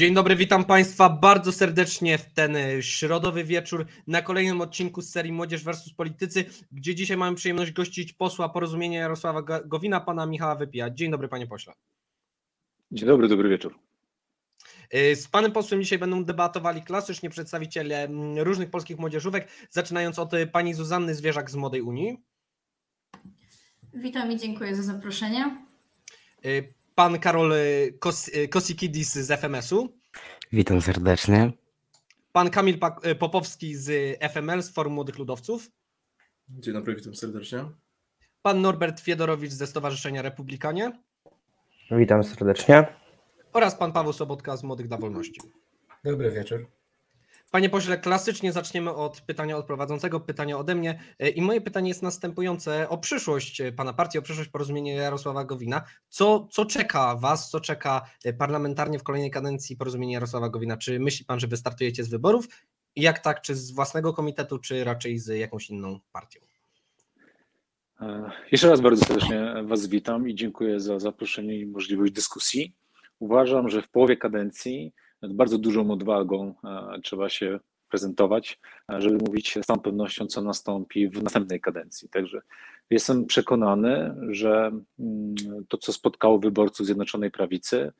Dzień dobry, witam Państwa bardzo serdecznie w ten e, środowy wieczór na kolejnym odcinku z serii Młodzież vs. Politycy, gdzie dzisiaj mamy przyjemność gościć posła porozumienia Jarosława Gowina, pana Michała Wypija. Dzień dobry, panie pośle. Dzień dobry, dobry wieczór. E, z panem posłem dzisiaj będą debatowali klasycznie przedstawiciele różnych polskich młodzieżówek, zaczynając od e, pani Zuzanny Zwierzak z Młodej Unii. Witam i dziękuję za zaproszenie pan Karol y, Kos y, Kosikidis z FMS-u. Witam serdecznie. Pan Kamil y, Popowski z FML, z Forum Młodych Ludowców. Dzień dobry, witam serdecznie. Pan Norbert Fiedorowicz ze Stowarzyszenia Republikanie. Witam serdecznie. Oraz pan Paweł Sobotka z Młodych dla Wolności. Dobry wieczór. Panie pośle, klasycznie zaczniemy od pytania od prowadzącego, pytania ode mnie. E, I moje pytanie jest następujące o przyszłość e, pana partii, o przyszłość porozumienia Jarosława Gowina. Co, co czeka was, co czeka e, parlamentarnie w kolejnej kadencji porozumienia Jarosława Gowina? Czy myśli pan, że wystartujecie z wyborów? Jak tak, czy z własnego komitetu, czy raczej z jakąś inną partią? Jeszcze raz bardzo serdecznie Was witam i dziękuję za zaproszenie i możliwość dyskusji. Uważam, że w połowie kadencji bardzo dużą odwagą e, trzeba się prezentować, e, żeby mówić z całą pewnością, co nastąpi w następnej kadencji. Także jestem przekonany, że mm, to, co spotkało wyborców Zjednoczonej Prawicy,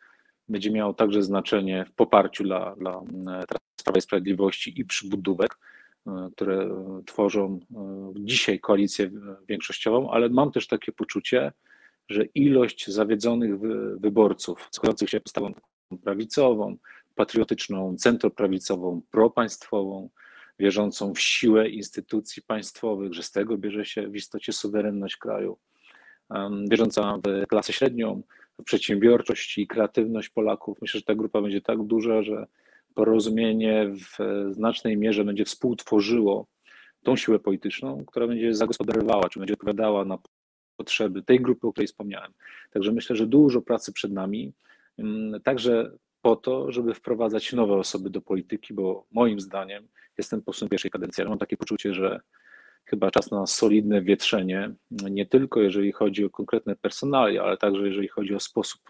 będzie miało także znaczenie w poparciu dla, dla mm, Prawa i Sprawiedliwości i przybudówek, e, które tworzą dzisiaj koalicję większościową, ale mam też takie poczucie, że ilość zawiedzonych wyborców, składających się postawą prawicową, patriotyczną, centroprawicową, propaństwową, wierzącą w siłę instytucji państwowych, że z tego bierze się w istocie suwerenność kraju, wierząca w klasę średnią, w przedsiębiorczość i kreatywność Polaków. Myślę, że ta grupa będzie tak duża, że porozumienie w znacznej mierze będzie współtworzyło tą siłę polityczną, która będzie zagospodarowała, czy będzie odpowiadała na potrzeby tej grupy, o której wspomniałem. Także myślę, że dużo pracy przed nami, także po to, żeby wprowadzać nowe osoby do polityki, bo moim zdaniem jestem posłem pierwszej kadencji, ale mam takie poczucie, że chyba czas na solidne wietrzenie, nie tylko jeżeli chodzi o konkretne personalia, ale także jeżeli chodzi o sposób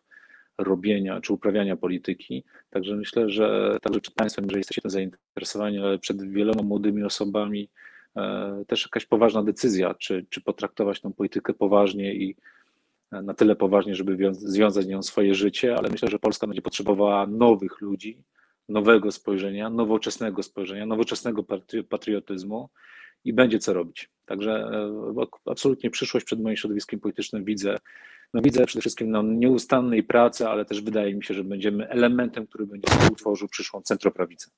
robienia czy uprawiania polityki. Także myślę, że także przed Państwem, jeżeli jesteście tym zainteresowani, ale przed wieloma młodymi osobami, e, też jakaś poważna decyzja, czy, czy potraktować tą politykę poważnie i na tyle poważnie, żeby związać nią swoje życie, ale myślę, że Polska będzie potrzebowała nowych ludzi, nowego spojrzenia, nowoczesnego spojrzenia, nowoczesnego patriotyzmu i będzie co robić. Także e, absolutnie przyszłość przed moim środowiskiem politycznym widzę. No widzę przede wszystkim na nieustannej pracy, ale też wydaje mi się, że będziemy elementem, który będzie utworzył przyszłą centroprawicę.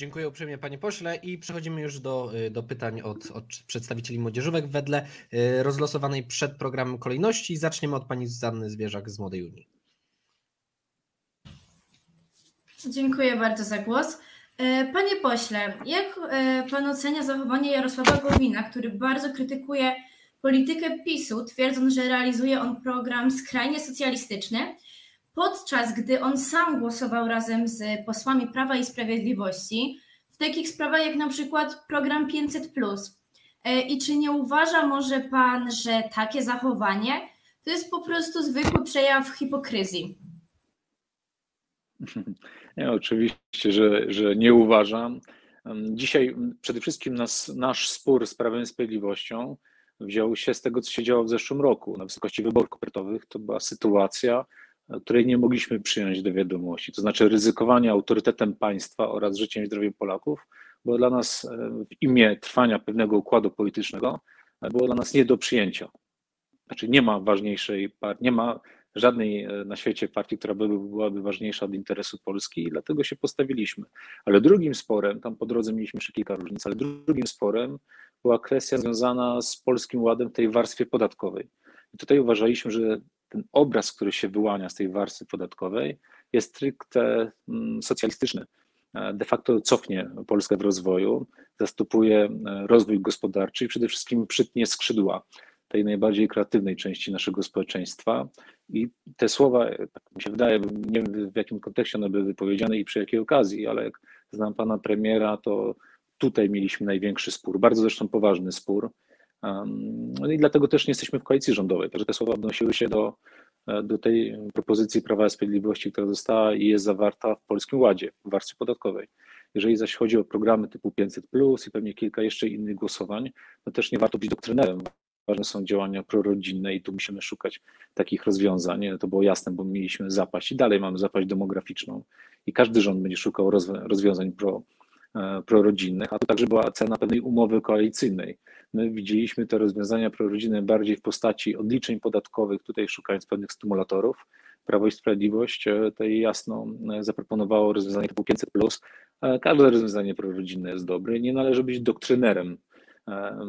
Dziękuję uprzejmie panie pośle i przechodzimy już do, y, do pytań od, od przedstawicieli młodzieżówek wedle y, rozlosowanej przed programem kolejności. Zaczniemy od pani Zuzanny Zwierzak z Młodej Unii. Dziękuję bardzo za głos. E, panie pośle, jak e, pan ocenia zachowanie Jarosława Gowina, który bardzo krytykuje politykę PiSu, twierdząc, że realizuje on program skrajnie socjalistyczny, podczas gdy on sam głosował razem z posłami Prawa i Sprawiedliwości w takich sprawach jak na przykład program 500. E, I czy nie uważa może pan, że takie zachowanie to jest po prostu zwykły przejaw hipokryzji? Nie, oczywiście, że, że nie uważam. Dzisiaj przede wszystkim nas, nasz spór z Prawem i Sprawiedliwością wziął się z tego, co się działo w zeszłym roku na wysokości wyborów kopertowych. To była sytuacja, której nie mogliśmy przyjąć do wiadomości, to znaczy ryzykowanie autorytetem państwa oraz życiem i zdrowiem Polaków, było dla nas e, w imię trwania pewnego układu politycznego, e, było dla nas nie do przyjęcia. Znaczy nie ma ważniejszej partii, nie ma żadnej e, na świecie partii, która by, byłaby ważniejsza od interesu Polski i dlatego się postawiliśmy. Ale drugim sporem, tam po drodze mieliśmy jeszcze kilka różnic, ale drugim sporem była kwestia związana z Polskim Ładem w tej warstwie podatkowej. I tutaj uważaliśmy, że ten obraz, który się wyłania z tej warstwy podatkowej, jest stricte mm, socjalistyczny. E, de facto cofnie Polskę w rozwoju, zastupuje e, rozwój gospodarczy i przede wszystkim przytnie skrzydła tej najbardziej kreatywnej części naszego społeczeństwa. I te słowa, tak mi się wydaje, nie wiem w jakim kontekście one były wypowiedziane i przy jakiej okazji, ale jak znam pana premiera, to tutaj mieliśmy największy spór, bardzo zresztą poważny spór no i dlatego też nie jesteśmy w koalicji rządowej. Także te słowa odnosiły się do do tej propozycji Prawa i Sprawiedliwości, która została i jest zawarta w Polskim Ładzie, w warstwie podatkowej. Jeżeli zaś chodzi o programy typu 500 i pewnie kilka jeszcze innych głosowań, no też nie warto być doktrynerem. Ważne są działania prorodzinne i tu musimy szukać takich rozwiązań. To było jasne, bo mieliśmy zapaść i dalej mamy zapaść demograficzną i każdy rząd będzie szukał rozwiązań pro, e, prorodzinnych, a to także była cena pewnej umowy koalicyjnej. My widzieliśmy te rozwiązania prorodzinne bardziej w postaci odliczeń podatkowych, tutaj szukając pewnych stymulatorów. Prawo i Sprawiedliwość e, tutaj jasno e, zaproponowało rozwiązanie typu 500. Każde rozwiązanie prorodzinne jest dobre. Nie należy być doktrynerem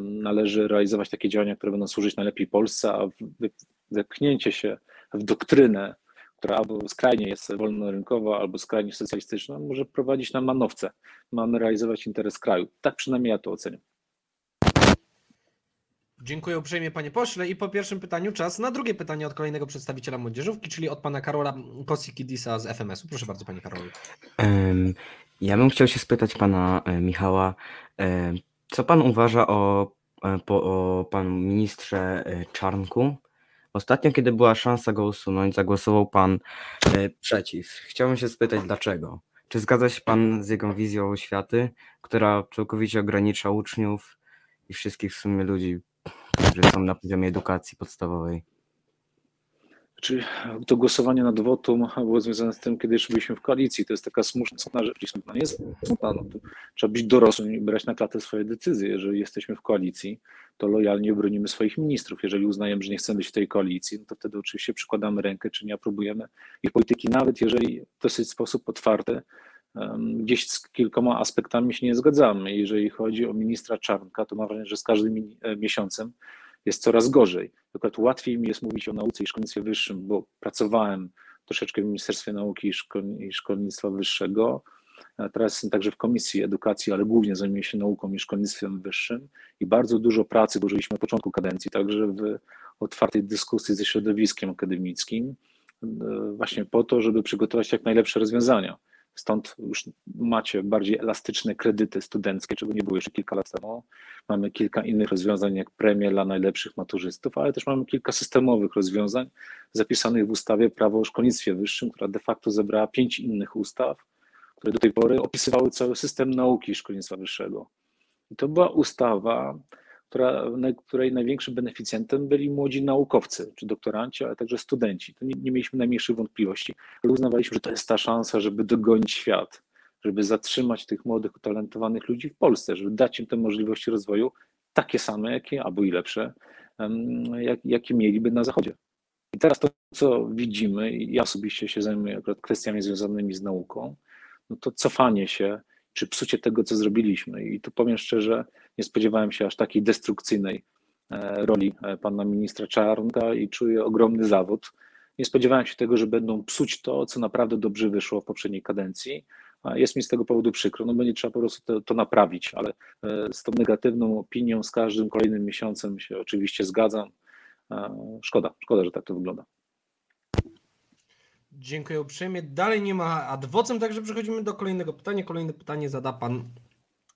należy realizować takie działania, które będą służyć najlepiej Polsce, a wepchnięcie się w doktrynę, która albo skrajnie jest wolnorynkowa, albo skrajnie socjalistyczna, może prowadzić na manowce. Mamy realizować interes kraju. Tak przynajmniej ja to oceniam. Dziękuję uprzejmie panie pośle i po pierwszym pytaniu czas na drugie pytanie od kolejnego przedstawiciela młodzieżówki, czyli od pana Karola Kosikidisa z FMS-u. Proszę bardzo panie Karolu. Ja bym chciał się spytać pana e, Michała, co pan uważa o, e, o panu ministrze e, Czarnku? Ostatnio, kiedy była szansa go usunąć, zagłosował pan e, przeciw. Chciałbym się spytać, dlaczego? Czy zgadza się pan z jego wizją oświaty, która całkowicie ogranicza uczniów i wszystkich w sumie ludzi, którzy są na poziomie edukacji podstawowej? Czy to głosowanie nad wotum było związane z tym, kiedy jeszcze byliśmy w koalicji. To jest taka smutna, rzecz. Smutna nie smutna. No, trzeba być dorosłym i brać na klatę swoje decyzje. Jeżeli jesteśmy w koalicji, to lojalnie bronimy swoich ministrów. Jeżeli uznajemy, że nie chcemy być w tej koalicji, no to wtedy oczywiście przykładamy rękę, czy nie aprobujemy ich polityki, nawet jeżeli w dosyć sposób otwarty gdzieś z kilkoma aspektami się nie zgadzamy. Jeżeli chodzi o ministra Czarnka, to mam wrażenie, że z każdym e, miesiącem jest coraz gorzej. Akurat łatwiej mi jest mówić o nauce i szkolnictwie wyższym, bo pracowałem troszeczkę w Ministerstwie Nauki i Szkolnictwa Wyższego. Teraz jestem także w Komisji Edukacji, ale głównie zajmuję się nauką i szkolnictwem wyższym i bardzo dużo pracy włożyliśmy na początku kadencji, także w otwartej dyskusji ze środowiskiem akademickim, e, właśnie po to, żeby przygotować jak najlepsze rozwiązania. Stąd już macie bardziej elastyczne kredyty studenckie, czego nie było jeszcze kilka lat temu. Mamy kilka innych rozwiązań, jak premie dla najlepszych maturzystów, ale też mamy kilka systemowych rozwiązań zapisanych w ustawie Prawo o Szkolnictwie Wyższym, która de facto zebrała pięć innych ustaw, które do tej pory opisywały cały system nauki szkolnictwa wyższego. I to była ustawa, która, której największym beneficjentem byli młodzi naukowcy, czy doktoranci, ale także studenci. To nie, nie mieliśmy najmniejszych wątpliwości, ale uznawaliśmy, że to jest ta szansa, żeby dogonić świat, żeby zatrzymać tych młodych, utalentowanych ludzi w Polsce, żeby dać im te możliwości rozwoju takie same, jakie, albo i lepsze, jak, jakie mieliby na Zachodzie. I teraz to, co widzimy, ja osobiście się zajmuję akurat kwestiami związanymi z nauką, no to cofanie się czy psucie tego, co zrobiliśmy. I tu powiem szczerze, nie spodziewałem się aż takiej destrukcyjnej e, roli e, pana ministra Czarnka i czuję ogromny zawód. Nie spodziewałem się tego, że będą psuć to, co naprawdę dobrze wyszło w poprzedniej kadencji. Jest mi z tego powodu przykro, no będzie trzeba po prostu to, to naprawić, ale e, z tą negatywną opinią z każdym kolejnym miesiącem się oczywiście zgadzam. Szkoda, szkoda, że tak to wygląda. Dziękuję uprzejmie. Dalej nie ma adwocem, także przechodzimy do kolejnego pytania. Kolejne pytanie zada pan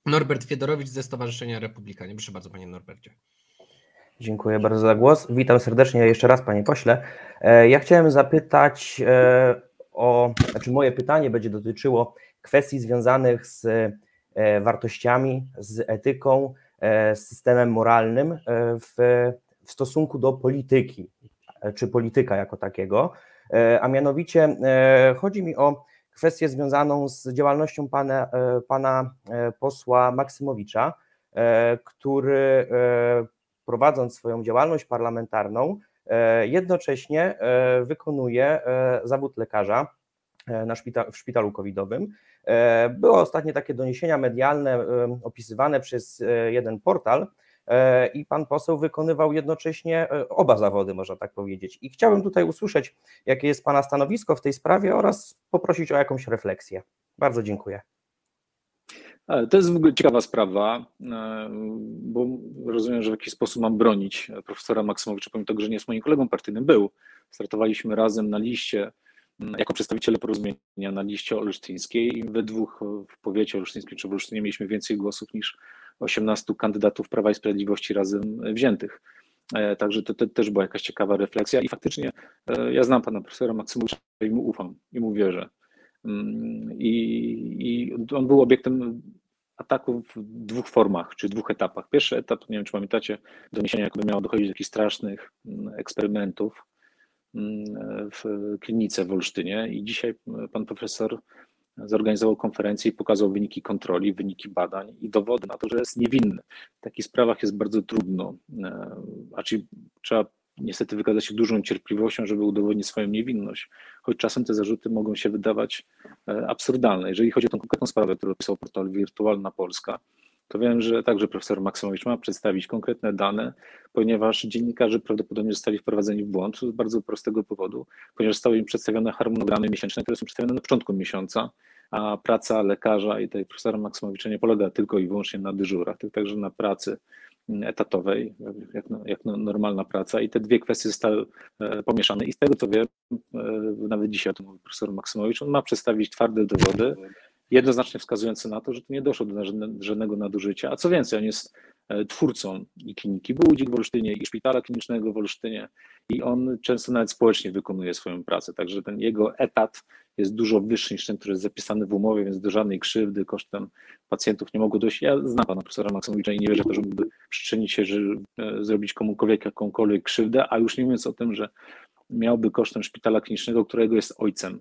Norbert Fiedorowicz ze Stowarzyszenia Republikanie. Proszę bardzo, panie Norbercie. Dziękuję bardzo za głos. Witam serdecznie jeszcze raz, panie pośle. E, ja chciałem zapytać e, o, znaczy moje pytanie będzie dotyczyło kwestii związanych z e, wartościami, z etyką, z systemem moralnym w, w stosunku do polityki, czy polityka jako takiego. E, a mianowicie e, chodzi mi o kwestię związaną z działalnością pana, e, pana posła Maksymowicza, który prowadząc swoją działalność parlamentarną, jednocześnie wykonuje zawód lekarza na szpita- w szpitalu covidowym. Były ostatnie takie doniesienia medialne opisywane przez jeden portal, i pan poseł wykonywał jednocześnie e, oba zawody, można tak powiedzieć. I chciałbym tutaj usłyszeć, jakie jest pana stanowisko w tej sprawie oraz poprosić o jakąś refleksję. Bardzo dziękuję. To jest w ogóle ciekawa sprawa, e, bo rozumiem, że w jakiś sposób mam bronić profesora Maksymowicza, pomimo tego, że nie jest moim kolegą partyjnym, był. Startowaliśmy razem na liście, jako przedstawiciele porozumienia na liście olsztyńskiej i we dwóch w powiecie olsztyńskim czy w Olsztynie mieliśmy więcej głosów niż 18 kandydatów Prawa i Sprawiedliwości razem wziętych. Także to, to, też była jakaś ciekawa refleksja i faktycznie ja znam pana profesora Maksymowicza i mu ufam i mu wierzę. Mm, I, I on był obiektem ataku w dwóch formach, czy dwóch etapach. Pierwszy etap, nie wiem czy pamiętacie, doniesienia, jakby miało dochodzić do jakichś strasznych mm, eksperymentów mm, w klinice w Olsztynie i dzisiaj pan profesor zorganizował konferencję i pokazał wyniki kontroli, wyniki badań i dowody na to, że jest niewinny. W takich sprawach jest bardzo trudno, czyli trzeba niestety wykazać się dużą cierpliwością, żeby udowodnić swoją niewinność, choć czasem te zarzuty mogą się wydawać e, absurdalne. Jeżeli chodzi o tę konkretną sprawę, którą pisał portal Wirtualna Polska, to wiem, że także profesor Maksymowicz ma przedstawić konkretne dane, ponieważ dziennikarze prawdopodobnie zostali wprowadzeni w błąd z bardzo prostego powodu, ponieważ zostały im przedstawione harmonogramy miesięczne, które są przedstawione na początku miesiąca, a praca lekarza i tej profesora Maksymowicza nie polega tylko i wyłącznie na dyżurach, tylko także na pracy etatowej, jak, jak normalna praca. I te dwie kwestie zostały e, pomieszane. I z tego co wiem, e, nawet dzisiaj o tym mówi profesor Maksymowicz, on ma przedstawić twarde dowody, jednoznacznie wskazujące na to, że tu nie doszło do żadnego nadużycia, a co więcej, on jest e, twórcą i kliniki Budzik w Olsztynie i szpitala klinicznego w Olsztynie i on często nawet społecznie wykonuje swoją pracę, także ten jego etat jest dużo wyższy niż ten, który jest zapisany w umowie, więc do żadnej krzywdy kosztem pacjentów nie mogło dojść. Ja znam pana profesora Maksymowicza i nie wierzę, że mógłby przyczynić się, że e, zrobić komukolwiek jakąkolwiek krzywdę, a już nie mówiąc o tym, że miałby kosztem szpitala klinicznego, którego jest ojcem,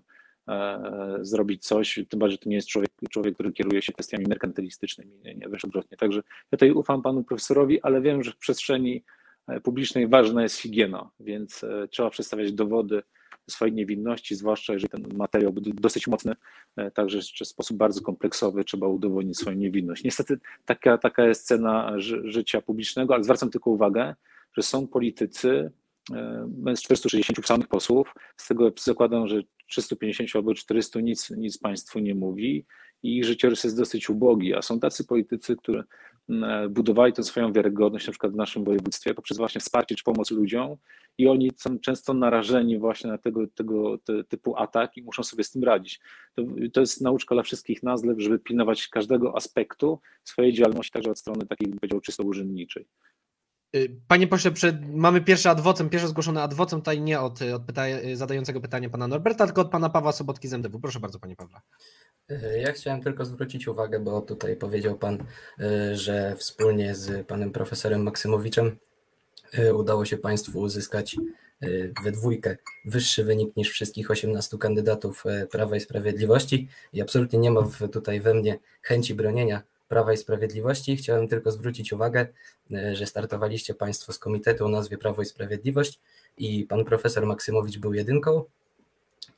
zrobić coś, tym bardziej, że to nie jest człowiek, człowiek który kieruje się kwestiami merkantylistycznymi, nie, nie wręcz odwrotnie. Także ja tutaj ufam panu profesorowi, ale wiem, że w przestrzeni e, publicznej ważna jest higiena, więc trzeba przedstawiać dowody, swojej niewinności, zwłaszcza jeżeli ten materiał był dosyć mocny, e, także w sposób bardzo kompleksowy trzeba udowodnić swoją niewinność. Niestety taka, taka jest cena życia publicznego, ale zwracam tylko uwagę, że są politycy, z 460 samych posłów, z tego zakładam, że 350 albo 400 nic, nic państwu nie mówi i ich życiorys jest dosyć ubogi, a są tacy politycy, którzy budowali tę swoją wiarygodność na przykład w naszym województwie poprzez właśnie wsparcie czy pomoc ludziom i oni są często narażeni właśnie na tego, tego te, typu atak i muszą sobie z tym radzić. To, to jest nauczka dla wszystkich nas, żeby pilnować każdego aspektu swojej działalności, także od strony takiej, powiedział, czysto urzędniczej. Y, panie pośle, przed, mamy pierwszy adwocem, pierwsze zgłoszone adwocem, tutaj nie od, od pyta, zadającego pytanie pana Norberta, tylko od pana Pawła Sobotki z MDW. Proszę bardzo, panie Pawle. Y, ja chciałem tylko zwrócić uwagę, bo tutaj powiedział pan, y, że wspólnie z panem profesorem Maksymowiczem udało się państwu uzyskać we dwójkę wyższy wynik niż wszystkich 18 kandydatów Prawa i Sprawiedliwości i absolutnie nie ma tutaj we mnie chęci bronienia Prawa i Sprawiedliwości. Chciałem tylko zwrócić uwagę, e, że startowaliście Państwo z komitetu o nazwie Prawo i Sprawiedliwość i pan profesor Maksymowicz był jedynką,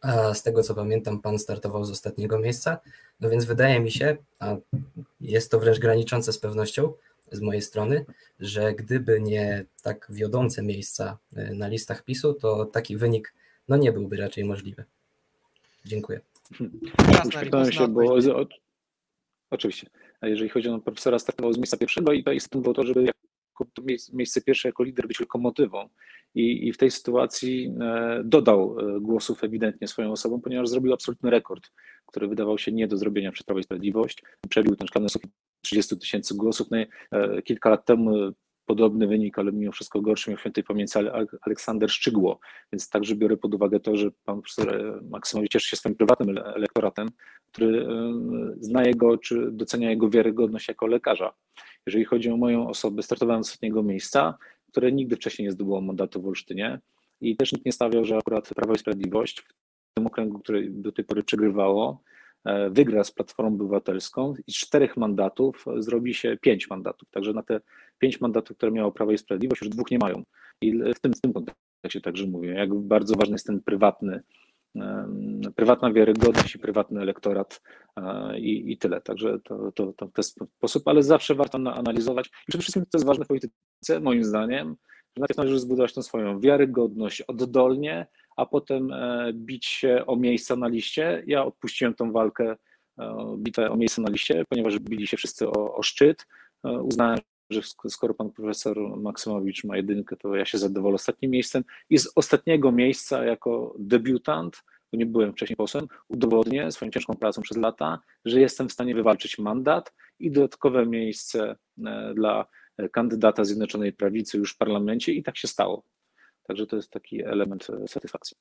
a z tego co pamiętam, pan startował z ostatniego miejsca. No więc wydaje mi się, a jest to wręcz graniczące z pewnością z mojej strony, że gdyby nie tak wiodące miejsca e, na listach PiSu, to taki wynik no nie byłby raczej możliwy. Dziękuję. Uśmiechnąłem się, bo oczywiście jeżeli chodzi o profesora, startował z miejsca pierwszego i to istotne było to, żeby jako miejsce pierwsze jako lider być lokomotywą. I, I w tej sytuacji e, dodał e, głosów ewidentnie swoją osobą, ponieważ zrobił absolutny rekord, który wydawał się nie do zrobienia przez Prawo i Sprawiedliwość. Przebił ten szklany sufit 30 tysięcy głosów. No e, kilka lat temu podobny wynik, ale mimo wszystko gorszy miał świętej pamięci Aleksander Szczygło, więc także biorę pod uwagę to, że pan profesor Maksymowicz cieszy się swoim prywatnym elektoratem, który zna jego, czy docenia jego wiarygodność jako lekarza. Jeżeli chodzi o moją osobę, startowałem z ostatniego miejsca, które nigdy wcześniej nie zdobyło mandatu w Olsztynie i też nikt nie stawiał, że akurat Prawo i Sprawiedliwość w tym okręgu, który do tej pory przegrywało, E, wygra z Platformą Obywatelską i z czterech mandatów zrobi się pięć mandatów. Także na te pięć mandatów, które miało Prawo i Sprawiedliwość, już dwóch nie mają. I w tym, w tym kontekście także mówię, jak bardzo ważny jest ten prywatny, prywatna wiarygodność i prywatny elektorat e, i, i tyle. Także to, to, to w ten sposób, ale zawsze warto analizować. I przede wszystkim to jest ważne w polityce, moim zdaniem, że najpierw należy zbudować tą swoją wiarygodność oddolnie, a potem e, bić się o miejsca na liście. Ja odpuściłem tą walkę, e, bitwę o miejsce na liście, ponieważ bili się wszyscy o, o szczyt. E, uznałem, że skoro pan profesor Maksymowicz ma jedynkę, to ja się zadowolę ostatnim miejscem. I z ostatniego miejsca jako debiutant, bo nie byłem wcześniej posłem, udowodnię swoją ciężką pracą przez lata, że jestem w stanie wywalczyć mandat i dodatkowe miejsce dla kandydata Zjednoczonej Prawicy już w parlamencie i tak się stało. Także to jest taki element satysfakcji.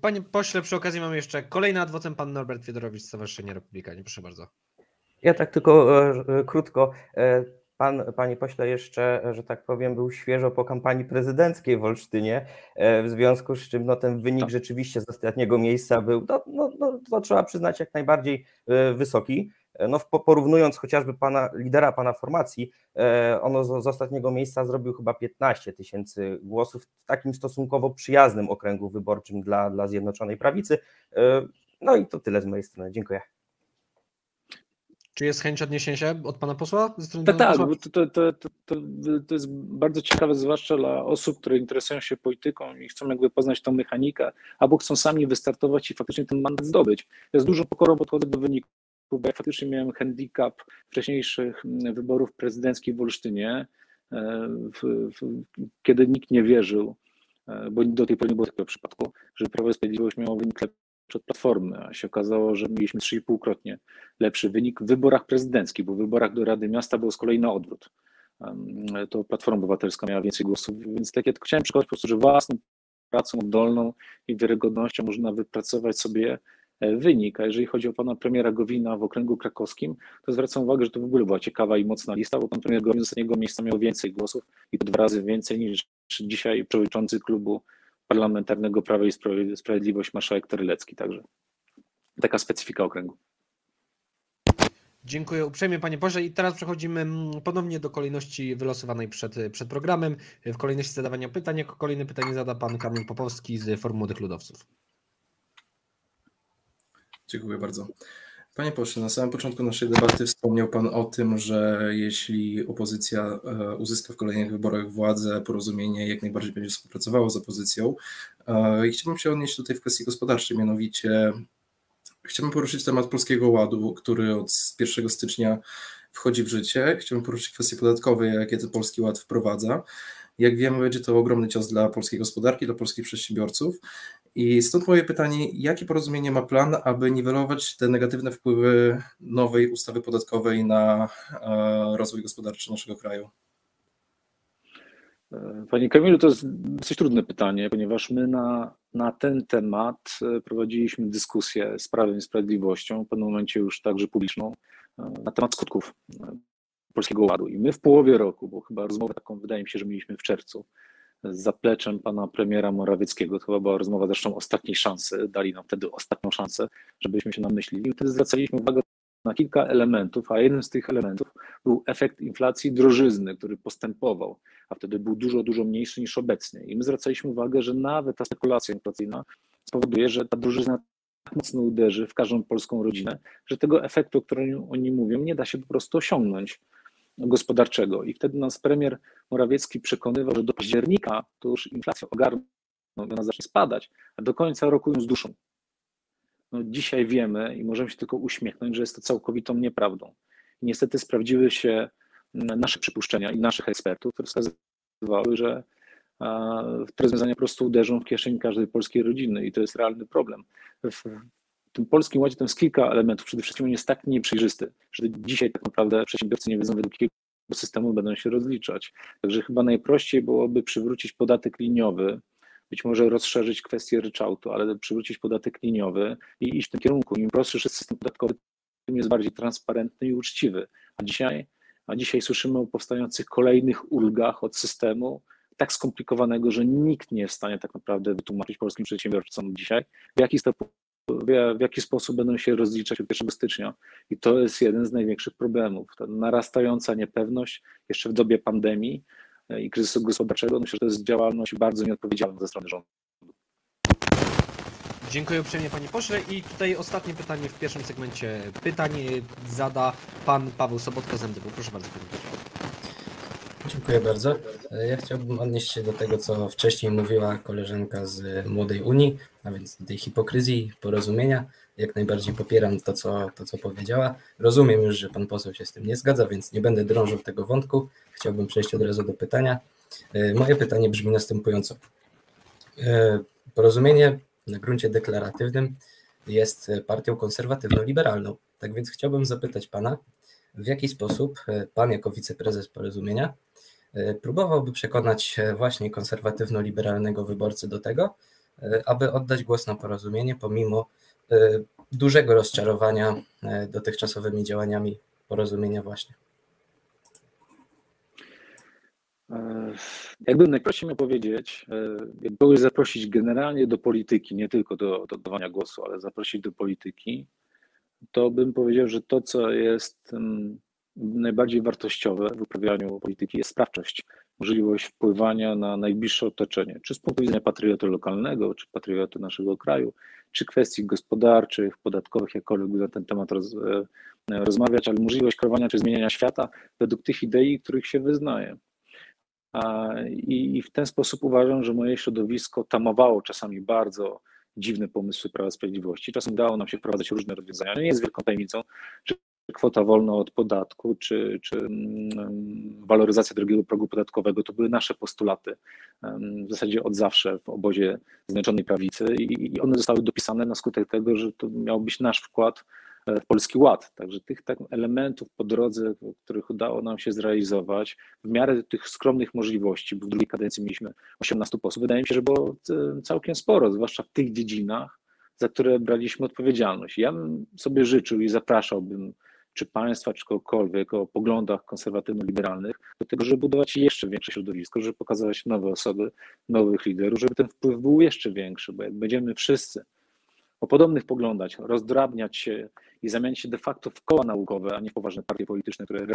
Panie pośle, przy okazji mamy jeszcze kolejny adwocem, pan Norbert Fiedorowicz, Stowarzyszenie Republikanie. Proszę bardzo. Ja tak tylko e, krótko. E, pan, panie pośle, jeszcze, że tak powiem, był świeżo po kampanii prezydenckiej w Olsztynie, e, w związku z czym no, ten wynik Tak. rzeczywiście z ostatniego miejsca był, no, no, no, to trzeba przyznać, jak najbardziej e, wysoki. E, No, porównując chociażby pana lidera pana formacji, e, ono z, z ostatniego miejsca zrobił chyba 15 tysięcy głosów w takim stosunkowo przyjaznym okręgu wyborczym dla, dla Zjednoczonej Prawicy. E, No i to tyle z mojej strony. Dziękuję. Czy jest chęć odniesienia się od pana posła? Ze strony Tak, tak, to, to, to, to, to, to jest bardzo ciekawe, zwłaszcza dla osób, które interesują się polityką i chcą jakby poznać tą mechanikę, albo chcą sami wystartować i faktycznie ten mandat zdobyć. Ja z dużą pokorą podchodzę do wyników, bo ja faktycznie miałem handicap wcześniejszych mm, wyborów prezydenckich w Olsztynie, e, w, w, kiedy nikt nie wierzył, e, bo do tej pory nie było takiego przypadku, że Prawo i Sprawiedliwość miało wynik lepszy od Platformy, a się okazało, że mieliśmy 3,5-krotnie lepszy wynik w wyborach prezydenckich, bo w wyborach do Rady Miasta było z kolei na odwrót. To Platforma Obywatelska miała więcej głosów, więc tak ja tylko chciałem przekazać po prostu, że własną pracą oddolną i wiarygodnością można wypracować sobie wynik. A jeżeli chodzi o pana premiera Gowina w okręgu krakowskim, to zwracam uwagę, że to w ogóle była ciekawa i mocna lista, bo pan premier Gowin z ostatniego miejsca miał więcej głosów i to dwa razy więcej niż dzisiaj przewodniczący klubu parlamentarnego Prawa i Sprawiedli- Sprawiedliwość marszałek Terlecki. Także taka specyfika okręgu. Dziękuję uprzejmie panie pośle i teraz przechodzimy mm, ponownie do kolejności wylosowanej przed, przed programem. W kolejności zadawania pytań. Jako kolejne pytanie zada pan Kamil Popowski z Forum Młodych Ludowców. Dziękuję bardzo. Panie pośle, na samym początku naszej debaty wspomniał Pan o tym, że jeśli opozycja e, uzyska w kolejnych wyborach władzę, porozumienie jak najbardziej będzie współpracowało z opozycją. E, I chciałbym się odnieść tutaj w kwestii gospodarczej, mianowicie chciałbym poruszyć temat Polskiego Ładu, który od 1 stycznia wchodzi w życie. Chciałbym poruszyć kwestie podatkowe, jakie ten Polski Ład wprowadza. Jak wiemy, będzie to ogromny cios dla polskiej gospodarki, dla polskich przedsiębiorców. I stąd moje pytanie, jakie porozumienie ma plan, aby niwelować te negatywne wpływy nowej ustawy podatkowej na e, rozwój gospodarczy naszego kraju? Panie Kamilu, to jest dosyć trudne pytanie, ponieważ my na, na ten temat e, prowadziliśmy dyskusję z Prawem i Sprawiedliwością, w pewnym momencie już także publiczną, e, na temat skutków e, Polskiego Ładu. I my w połowie roku, bo chyba rozmowę taką wydaje mi się, że mieliśmy w czerwcu, z zapleczem pana premiera Morawieckiego, to chyba była rozmowa zresztą ostatniej szansy, dali nam wtedy ostatnią szansę, żebyśmy się namyślili. I wtedy zwracaliśmy uwagę na kilka elementów, a jednym z tych elementów był efekt inflacji drożyzny, który postępował, a wtedy był dużo, dużo mniejszy niż obecnie. I my zwracaliśmy uwagę, że nawet ta spekulacja inflacyjna spowoduje, że ta drożyzna mocno uderzy w każdą polską rodzinę, że tego efektu, o którym oni mówią, nie da się po prostu osiągnąć gospodarczego. I wtedy nas premier Morawiecki przekonywał, że do października to już inflacja ogarną, ona zacznie spadać, a do końca roku ją zduszą. No, dzisiaj wiemy i możemy się tylko uśmiechnąć, że jest to całkowitą nieprawdą. I niestety sprawdziły się nasze przypuszczenia i naszych ekspertów, które wskazywały, że te rozwiązania po prostu uderzą w kieszeń każdej polskiej rodziny i to jest realny problem. W tym polskim ładzie tam jest kilka elementów. Przede wszystkim on jest tak nieprzejrzysty, że dzisiaj tak naprawdę przedsiębiorcy nie wiedzą, według jakiego systemu będą się rozliczać. Także chyba najprościej byłoby przywrócić podatek liniowy, być może rozszerzyć kwestię ryczałtu, ale przywrócić podatek liniowy i iść w tym kierunku. Im prostszy jest system podatkowy, tym jest bardziej transparentny i uczciwy. A dzisiaj, a dzisiaj słyszymy o powstających kolejnych ulgach od systemu, tak skomplikowanego, że nikt nie jest w stanie tak naprawdę wytłumaczyć polskim przedsiębiorcom dzisiaj, w jaki, stop, w jaki sposób będą się rozliczać od 1 stycznia. I to jest jeden z największych problemów. Ta narastająca niepewność jeszcze w dobie pandemii i kryzysu gospodarczego, myślę, że to jest działalność bardzo nieodpowiedzialna ze strony rządu. Dziękuję uprzejmie panie pośle i tutaj ostatnie pytanie w pierwszym segmencie pytań zada pan Paweł Sobotka z MDW. Proszę bardzo panie pośle. Dziękuję bardzo. Ja chciałbym odnieść się do tego, co wcześniej mówiła koleżanka z Młodej Unii, a więc do tej hipokryzji, porozumienia. Jak najbardziej popieram to co, to, co powiedziała. Rozumiem już, że pan poseł się z tym nie zgadza, więc nie będę drążył tego wątku. Chciałbym przejść od razu do pytania. Moje pytanie brzmi następująco. Porozumienie na gruncie deklaratywnym jest partią konserwatywno-liberalną. Tak więc chciałbym zapytać pana, w jaki sposób Pan jako wiceprezes porozumienia próbowałby przekonać właśnie konserwatywno-liberalnego wyborcę do tego, aby oddać głos na porozumienie pomimo dużego rozczarowania dotychczasowymi działaniami porozumienia właśnie. Jakbym najprościej miał powiedzieć, jakby zaprosić generalnie do polityki, nie tylko do, do oddawania głosu, ale zaprosić do polityki, to bym powiedział, że to, co jest najbardziej wartościowe w uprawianiu polityki, jest sprawczość, możliwość wpływania na najbliższe otoczenie, czy z punktu widzenia patriotu lokalnego, czy patriotu naszego kraju, czy kwestii gospodarczych, podatkowych, jakkolwiek na ten temat roz, e, rozmawiać, ale możliwość kreowania czy zmieniania świata według tych idei, których się wyznaje. I, I w ten sposób uważam, że moje środowisko tamowało czasami bardzo dziwne pomysły Prawa Sprawiedliwości. Czasem udało nam się wprowadzać różne rozwiązania. Nie jest wielką tajemnicą, że kwota wolna od podatku, czy, czy mm, waloryzacja drugiego progu podatkowego, to były nasze postulaty w zasadzie od zawsze w obozie Zjednoczonej Prawicy i one zostały dopisane na skutek tego, że to miał być nasz wkład Polski Ład. Także tych tak elementów po drodze, których udało nam się zrealizować, w miarę tych skromnych możliwości, bo w drugiej kadencji mieliśmy 18 posłów, wydaje mi się, że było e, całkiem sporo, zwłaszcza w tych dziedzinach, za które braliśmy odpowiedzialność. Ja bym sobie życzył i zapraszałbym czy państwa, czy kogokolwiek o poglądach konserwatywno-liberalnych, do tego, żeby budować jeszcze większe środowisko, żeby pokazywać nowe osoby, nowych liderów, żeby ten wpływ był jeszcze większy, bo jak będziemy wszyscy o podobnych poglądach, rozdrabniać się i zamienić się de facto w koła naukowe, a nie w poważne partie polityczne, które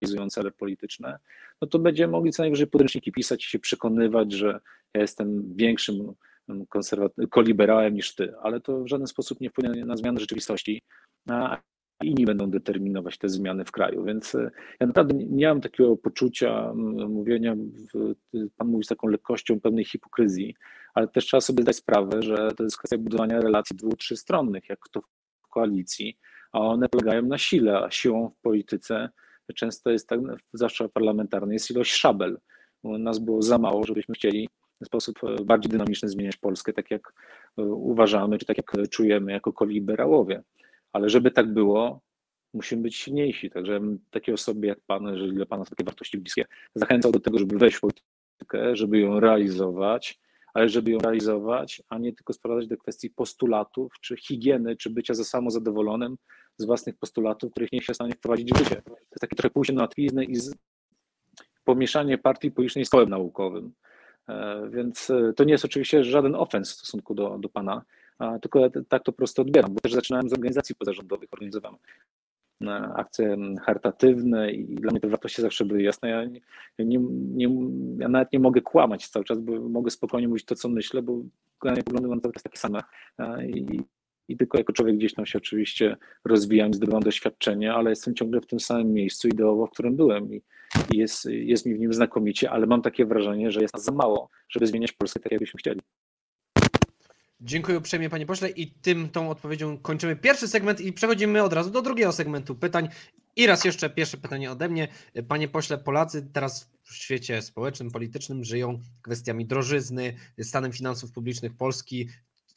realizują cele polityczne, no to będziemy mogli co najwyżej podręczniki pisać i się przekonywać, że ja jestem większym konserwaty- koliberałem niż ty, ale to w żaden sposób nie wpłynie na zmianę rzeczywistości, a inni będą determinować te zmiany w kraju. Więc e, ja naprawdę nie mam takiego poczucia mówienia, w, pan mówi z taką lekkością pewnej hipokryzji, ale też trzeba sobie zdać sprawę, że to jest kwestia budowania relacji dwu, trzystronnych, jak to w koalicji, a one polegają na sile, a siłą w polityce często jest tak, zwłaszcza parlamentarnej, jest ilość szabel. Nas było za mało, żebyśmy chcieli w sposób e, bardziej dynamiczny zmieniać Polskę, tak jak e, uważamy, czy tak jak czujemy jako koliberałowie. Ale żeby tak było, musimy być silniejsi. Także takie osoby jak Pan, jeżeli dla Pana są takie wartości bliskie, zachęcał do tego, żeby wejść w politykę, żeby ją realizować, ale żeby ją realizować, a nie tylko sprowadzać do kwestii postulatów, czy higieny, czy bycia za samozadowolonym z własnych postulatów, których nie się w stanie wprowadzić w życie. To jest takie trochę pójście na łatwiznę i z... pomieszanie partii politycznej z kołem naukowym. E, więc e, to nie jest oczywiście żaden ofens w stosunku do, do Pana, tylko tak to prosto odbieram, bo też zaczynałem z organizacji pozarządowych, organizowałem akcje charytatywne i dla mnie te wartości zawsze były jasne. Ja, nie, nie, ja nawet nie mogę kłamać cały czas, bo mogę spokojnie mówić to, co myślę, bo poglądy mam cały czas takie same i, i tylko jako człowiek gdzieś tam się oczywiście rozwijam zdobywam doświadczenie, ale jestem ciągle w tym samym miejscu ideowo, w którym byłem i, i jest, jest mi w nim znakomicie, ale mam takie wrażenie, że jest nas za mało, żeby zmieniać Polskę tak, jakbyśmy chcieli. Dziękuję uprzejmie panie pośle i tym tą odpowiedzią kończymy pierwszy segment i przechodzimy od razu do drugiego segmentu pytań. I raz jeszcze pierwsze pytanie ode mnie. Panie pośle, Polacy teraz w świecie społecznym, politycznym żyją kwestiami drożyzny, stanem finansów publicznych Polski.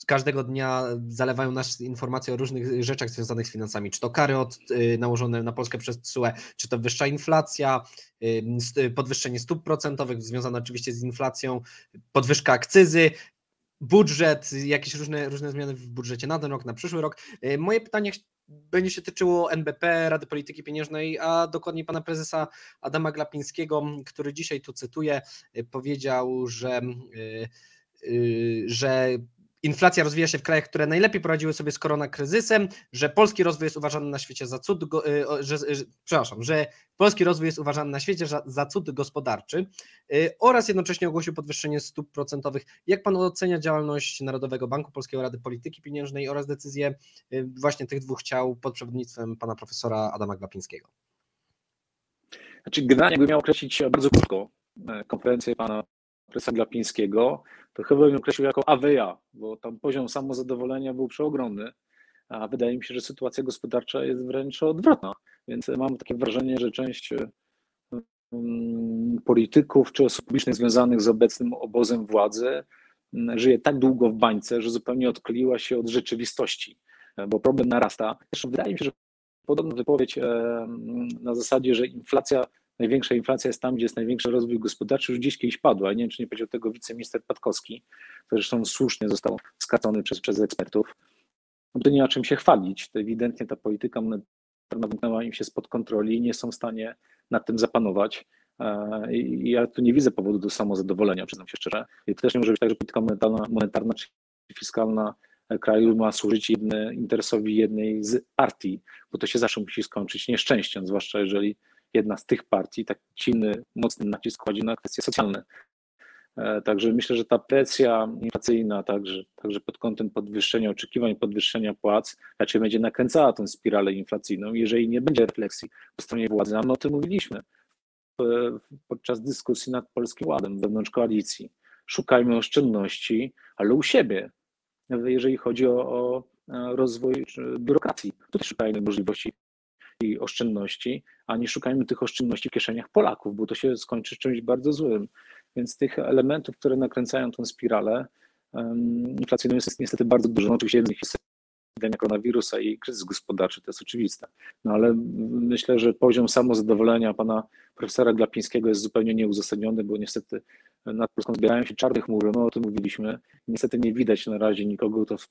Każdego dnia zalewają nas informacje o różnych rzeczach związanych z finansami, czy to kary od, y, nałożone na Polskę przez TSUE, czy to wyższa inflacja, y, podwyższenie stóp procentowych związane oczywiście z inflacją, podwyżka akcyzy, budżet, jakieś różne, różne zmiany w budżecie na ten rok, na przyszły rok. E, moje pytanie będzie się tyczyło NBP, Rady Polityki Pieniężnej, a dokładniej pana prezesa Adama Glapińskiego, który dzisiaj tu cytuję, e, powiedział, że, e, że inflacja rozwija się w krajach, które najlepiej poradziły sobie z koronakryzysem, że polski rozwój jest uważany na świecie za cud, y, że, że, przepraszam, że polski rozwój jest uważany na świecie za, za cud gospodarczy y, oraz jednocześnie ogłosił podwyższenie stóp procentowych. Jak pan ocenia działalność Narodowego Banku Polskiego Rady Polityki Pieniężnej oraz decyzję y, właśnie tych dwóch ciał pod przewodnictwem pana profesora Adama Glapińskiego? Znaczy, generalnie jakbym miał określić bardzo krótko e, konferencję pana profesora Glapińskiego, to chyba bym określił jako AWA, bo tam poziom samozadowolenia był przeogromny, a wydaje mi się, że sytuacja gospodarcza jest wręcz odwrotna. Więc mam takie wrażenie, że część mm, polityków czy osób publicznych związanych z obecnym obozem władzy mm, żyje tak długo w bańce, że zupełnie odkleiła się od rzeczywistości, bo problem narasta. Zresztą wydaje mi się, że podobną wypowiedź na zasadzie, że inflacja, największa inflacja jest tam, gdzie jest największy rozwój gospodarczy, już gdzieś kiedyś padła. Nie wiem, czy nie powiedział tego wiceminister Patkowski, który zresztą słusznie został skacony przez, przez ekspertów. No to nie ma czym się chwalić. To ewidentnie ta polityka monetarna wymknęła im się spod kontroli i nie są w stanie nad tym zapanować. I ja tu nie widzę powodu do samozadowolenia, przyznam się szczerze. I to też nie może być tak, że polityka monetarna, monetarna czy fiskalna kraju ma służyć jedne, interesowi jednej z partii, bo to się zawsze musi skończyć nieszczęściem, zwłaszcza jeżeli jedna z tych partii tak silny, mocny nacisk kładzie na kwestie socjalne. E, także myślę, że ta presja inflacyjna, także, także pod kątem podwyższenia oczekiwań, podwyższenia płac, raczej będzie nakręcała tę spiralę inflacyjną. Jeżeli nie będzie refleksji po stronie władzy, a my o tym mówiliśmy podczas dyskusji nad Polskim Ładem wewnątrz koalicji, szukajmy oszczędności, ale u siebie, jeżeli chodzi o, o rozwój biurokracji. Tutaj szukajmy możliwości i oszczędności, a nie szukajmy tych oszczędności w kieszeniach Polaków, bo to się skończy czymś bardzo złym. Więc tych elementów, które nakręcają tą spiralę inflacyjną jest niestety bardzo dużo. No, oczywiście jednych jest epidemia koronawirusa i kryzys gospodarczy, to jest oczywiste. No ale myślę, że poziom samozadowolenia pana profesora Glapińskiego jest zupełnie nieuzasadniony, bo niestety nad Polską zbierają się czarne chmury, my o tym mówiliśmy. Niestety nie widać na razie nikogo, kto w,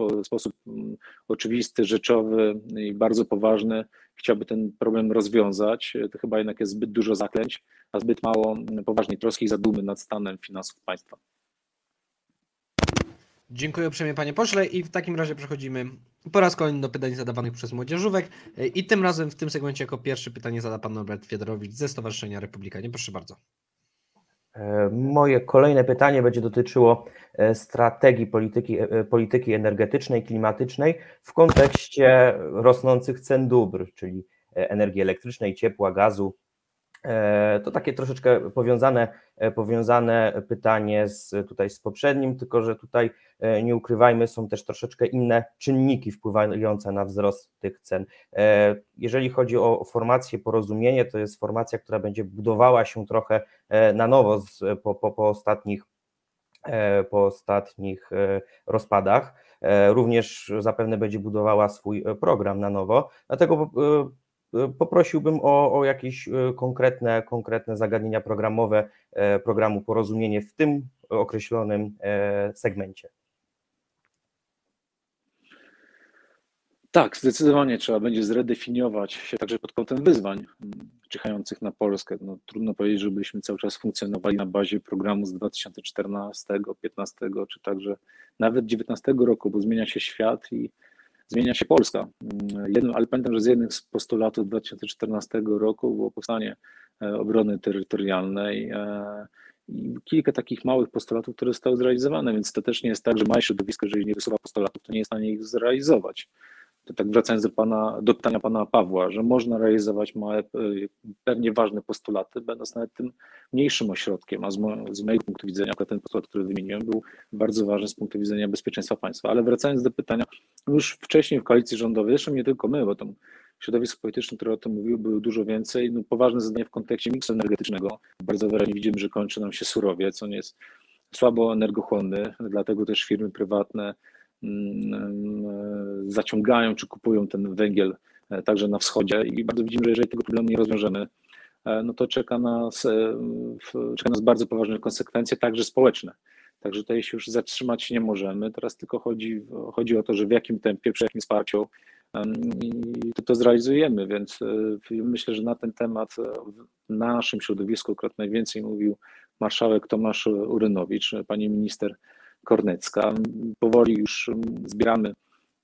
w sposób mm, oczywisty, rzeczowy i bardzo poważny chciałby ten problem rozwiązać. To chyba jednak jest zbyt dużo zaklęć, a zbyt mało poważnej troski i zadumy nad stanem finansów państwa. Dziękuję uprzejmie panie pośle i w takim razie przechodzimy po raz kolejny do pytań zadawanych przez młodzieżówek i tym razem w tym segmencie jako pierwszy pytanie zada pan Norbert Fiedorowicz ze Stowarzyszenia Republikanie. Proszę bardzo. E, moje kolejne pytanie będzie dotyczyło e, strategii polityki, e, polityki energetycznej, klimatycznej w kontekście rosnących cen dóbr, czyli energii elektrycznej, ciepła, gazu, E, to takie troszeczkę powiązane, e, powiązane pytanie z, tutaj z poprzednim, tylko że tutaj e, nie ukrywajmy, są też troszeczkę inne czynniki wpływające na wzrost tych cen. Jeżeli chodzi o formację porozumienie, to jest formacja, która będzie budowała się trochę na nowo po, po, po ostatnich po ostatnich rozpadach. Również zapewne będzie budowała swój program na nowo. Dlatego E, poprosiłbym o, o jakieś e, konkretne, konkretne zagadnienia programowe e, programu Porozumienie w tym określonym segmencie. Tak, zdecydowanie trzeba będzie zredefiniować się także pod kątem wyzwań czyhających na Polskę. No, trudno powiedzieć, żebyśmy cały czas funkcjonowali na bazie programu z 2014, 2015 czy także nawet 2019 roku, bo zmienia się świat i zmienia się Polska. Mm, jednym, ale pamiętam, że z jednych z postulatów 2014 roku było powstanie e, obrony terytorialnej e, i kilka takich małych postulatów, które zostały zrealizowane, więc to też nie jest tak, że małe środowisko, jeżeli nie wysuwa postulatów, to nie jest w stanie ich zrealizować to tak wracając do, pana, do pytania pana Pawła, że można realizować małe, e, pewnie ważne postulaty, będąc nawet tym mniejszym ośrodkiem, a z, mo, z mojego punktu widzenia, ten postulat, który wymieniłem, był bardzo ważny z punktu widzenia bezpieczeństwa państwa. Ale wracając do pytania, już wcześniej w koalicji rządowej, zresztą nie tylko my, bo tam środowisk politycznych, które o tym mówiły, były dużo więcej. No, poważne zadanie w kontekście miksu energetycznego. Bardzo wyraźnie widzimy, że kończy nam się surowiec, on jest słabo energochłonny, dlatego też firmy prywatne zaciągają czy kupują ten węgiel e, także na wschodzie i bardzo widzimy, że jeżeli tego problemu nie rozwiążemy, e, no to czeka nas, czeka nas bardzo poważne konsekwencje, także społeczne. Także tutaj się już zatrzymać nie możemy. Teraz tylko chodzi, chodzi o to, że w jakim tempie, przy jakim wsparciu i to, to zrealizujemy, więc myślę, że na ten temat w naszym środowisku akurat najwięcej mówił marszałek Tomasz Urynowicz, pani minister Kornecka. Powoli już zbieramy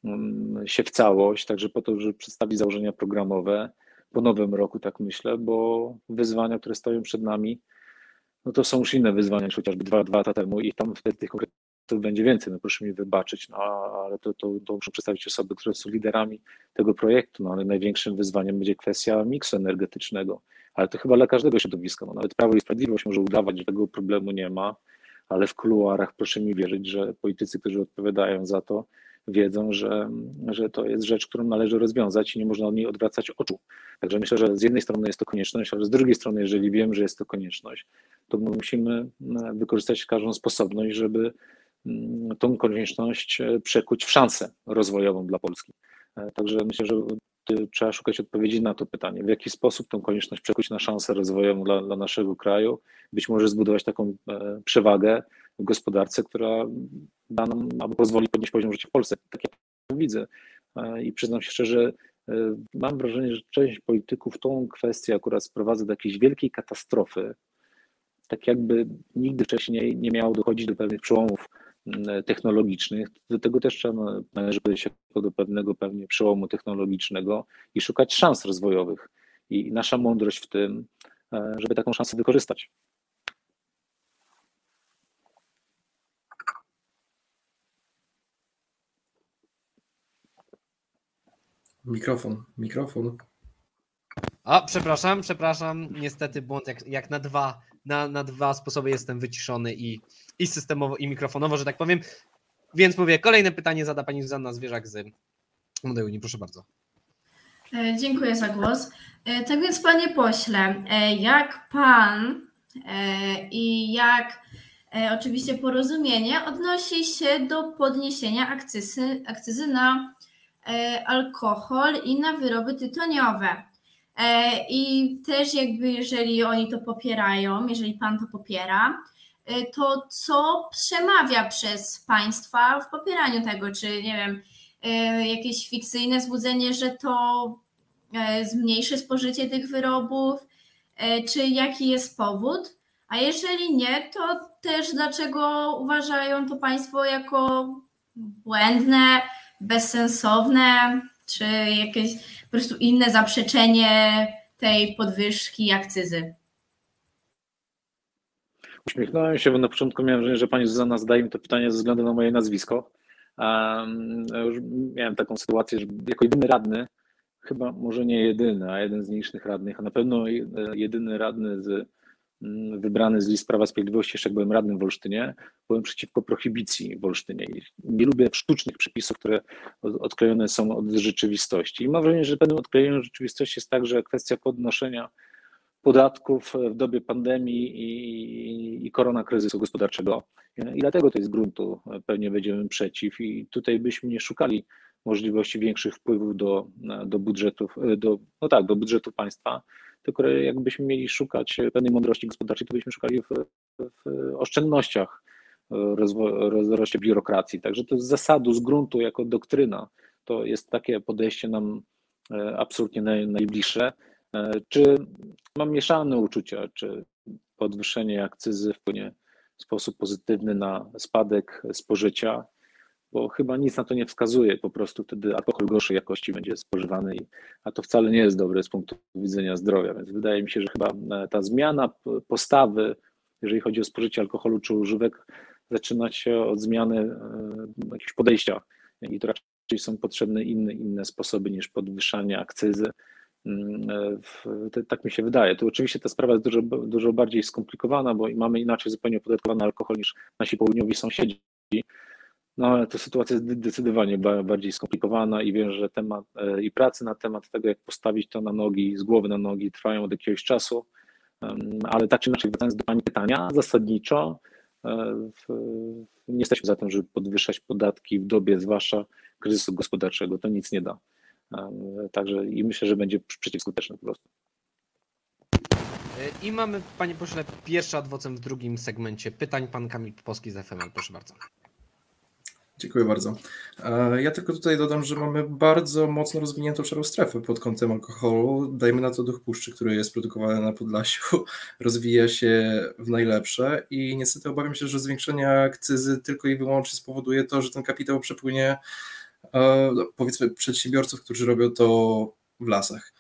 mm, się w całość, także po to, żeby przedstawić założenia programowe po nowym roku, tak myślę, bo wyzwania, które stoją przed nami, no to są już inne wyzwania niż chociażby dwa, dwa lata temu i tam wtedy tych konkretów będzie więcej, no proszę mi wybaczyć, no, ale to, to, to muszę przedstawić osoby, które są liderami tego projektu, no ale największym wyzwaniem będzie kwestia miksu energetycznego, ale to chyba dla każdego środowiska, no, nawet Prawo i Sprawiedliwość może udawać, że tego problemu nie ma, ale w kuluarach proszę mi wierzyć, że politycy, którzy odpowiadają za to, wiedzą, że, że to jest rzecz, którą należy rozwiązać i nie można od niej odwracać oczu. Także myślę, że z jednej strony jest to konieczność, ale z drugiej strony, jeżeli wiem, że jest to konieczność, to musimy e, wykorzystać każdą sposobność, żeby mm, tą konieczność e, przekuć w szansę rozwojową dla Polski. E, także myślę, że trzeba szukać odpowiedzi na to pytanie, w jaki sposób tą konieczność przekuć na szansę rozwojową dla, dla naszego kraju, być może zbudować taką e, przewagę w gospodarce, która da nam albo pozwoli podnieść poziom życia w Polsce. Tak jak widzę. E, I przyznam się szczerze, e, mam wrażenie, że część polityków tą kwestię akurat sprowadza do jakiejś wielkiej katastrofy, tak jakby nigdy wcześniej nie miało dochodzić do pewnych przełomów technologicznych. Do tego też trzeba należy jako do pewnego pewnie przełomu technologicznego i szukać szans rozwojowych. I nasza mądrość w tym, e, żeby taką szansę wykorzystać. Mikrofon, mikrofon. A, przepraszam, przepraszam. Niestety błąd jak, jak na dwa, na, na dwa sposoby jestem wyciszony i, i systemowo, i mikrofonowo, że tak powiem. Więc mówię, kolejne pytanie zada pani Zuzanna Zwierzak z Modeuni. Proszę bardzo. E, Dziękuję za głos. E, Tak więc, panie pośle, e, jak pan i jak oczywiście porozumienie odnosi się do podniesienia akcyzy, akcyzy na alkohol i na wyroby tytoniowe? E, I też jakby jeżeli oni to popierają, jeżeli pan to popiera, e, to co przemawia przez państwa w popieraniu tego? Czy nie wiem, e, jakieś fikcyjne złudzenie, że to zmniejszy spożycie tych wyrobów, czy jaki jest powód? A jeżeli nie, to też dlaczego uważają to państwo jako błędne, bezsensowne, czy jakieś po prostu inne zaprzeczenie tej podwyżki akcyzy? Uśmiechnąłem się, bo na początku miałem wrażenie, że pani Zuzanna zadaje mi to pytanie ze względu na moje nazwisko. Um, już miałem taką sytuację, że jako jedyny radny, chyba może nie jedyny, a jeden z nielicznych radnych, a na pewno jedyny radny z, wybrany z list Prawa Sprawiedliwości, jeszcze jak byłem radnym w Olsztynie, byłem przeciwko prohibicji w Olsztynie. Nie lubię sztucznych przepisów, które od- odklejone są od rzeczywistości. I mam wrażenie, że pewnym odklejeniem rzeczywistości jest także kwestia podnoszenia podatków w dobie pandemii i, i koronakryzysu gospodarczego. I dlatego to jest gruntu pewnie będziemy przeciw i tutaj byśmy nie szukali możliwości większych wpływów do, do budżetów, do, no tak, do budżetu państwa, tylko jakbyśmy mieli szukać pewnej mądrości gospodarczej, to byśmy szukali w, w oszczędnościach, rozwo- rozroście biurokracji. Także to z zasadu, z gruntu, jako doktryna, to jest takie podejście nam e, absolutnie naj, najbliższe. E, Czy mam mieszane uczucia, czy podwyższenie akcyzy wpłynie w sposób pozytywny na spadek spożycia, bo chyba nic na to nie wskazuje, po prostu wtedy alkohol gorszej jakości będzie spożywany, a to wcale nie jest dobre z punktu widzenia zdrowia, więc wydaje mi się, że chyba e, ta zmiana postawy, jeżeli chodzi o spożycie alkoholu czy używek, zaczyna się od zmiany e, jakiegoś podejścia i to raczej są potrzebne inne, inne sposoby niż podwyższanie akcyzy. Mm, e, Tak mi się wydaje. Tu oczywiście ta sprawa jest dużo, dużo bardziej skomplikowana, bo mamy inaczej zupełnie opodatkowany alkohol niż nasi południowi sąsiedzi. No ale to sytuacja jest zdecydowanie ba- bardziej skomplikowana i wiem, że temat e, i prace na temat tego, jak postawić to na nogi, z głowy na nogi trwają od jakiegoś czasu. Ale tak czy inaczej, wracając do Pani pytania, zasadniczo e, nie jesteśmy za tym, żeby podwyższać podatki w dobie zwłaszcza kryzysu gospodarczego. To nic nie da. Także i myślę, że będzie przeciwskuteczny po prostu. E, I mamy, panie pośle, pierwszy adwocem w drugim segmencie pytań. Pan Kamil Popowski z FML, proszę bardzo. Dziękuję bardzo. E, Ja tylko tutaj dodam, że mamy bardzo mocno rozwiniętą szarą strefę pod kątem alkoholu. Dajmy na to duch puszczy, który jest produkowany na Podlasiu, rozwija się w najlepsze i niestety obawiam się, że zwiększenie akcyzy tylko i wyłącznie spowoduje to, że ten kapitał przepłynie e, no, powiedzmy przedsiębiorców, którzy robią to w lasach.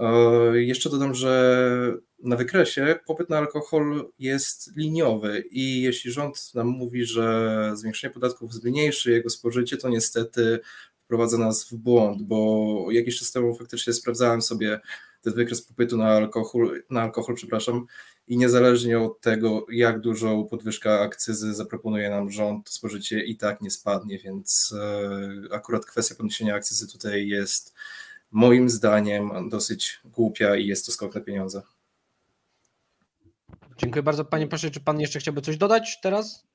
E, Jeszcze dodam, że na wykresie popyt na alkohol jest liniowy i jeśli rząd nam mówi, że zwiększenie podatków zmniejszy jego spożycie, to niestety wprowadza nas w błąd, bo jakiś czas temu faktycznie sprawdzałem sobie ten wykres popytu na alkohol, na alkohol, przepraszam, i niezależnie od tego, jak dużą podwyżkę akcyzy zaproponuje nam rząd, spożycie i tak nie spadnie, więc e, akurat kwestia podniesienia akcyzy tutaj jest moim zdaniem dosyć głupia i jest to skok na pieniądze. Dziękuję bardzo. Panie pośle, czy pan jeszcze chciałby coś dodać teraz?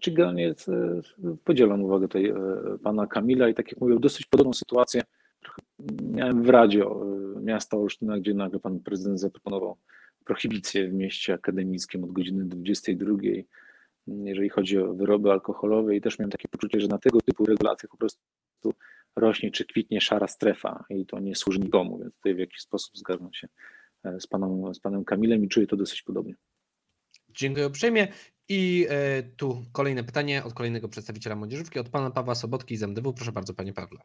Czy generalnie jest, e, podzielam uwagę tutaj e, pana Kamila i tak jak mówię, dosyć podobną sytuację, miałem w radio y, miasta Olsztyna, gdzie nagle pan prezydent zaproponował prohibicję w mieście akademickim od godziny 22, jeżeli chodzi o wyroby alkoholowe i też miałem takie poczucie, że na tego typu regulacjach po prostu rośnie czy kwitnie szara strefa i to nie służy nikomu, więc tutaj w jakiś sposób zgadzam się e, z panem, z panem Kamilem i czuję to dosyć podobnie. Dziękuję uprzejmie. I e, tu kolejne pytanie od kolejnego przedstawiciela młodzieżówki, od pana Pawła Sobotki z MDW. Proszę bardzo, panie Pawle.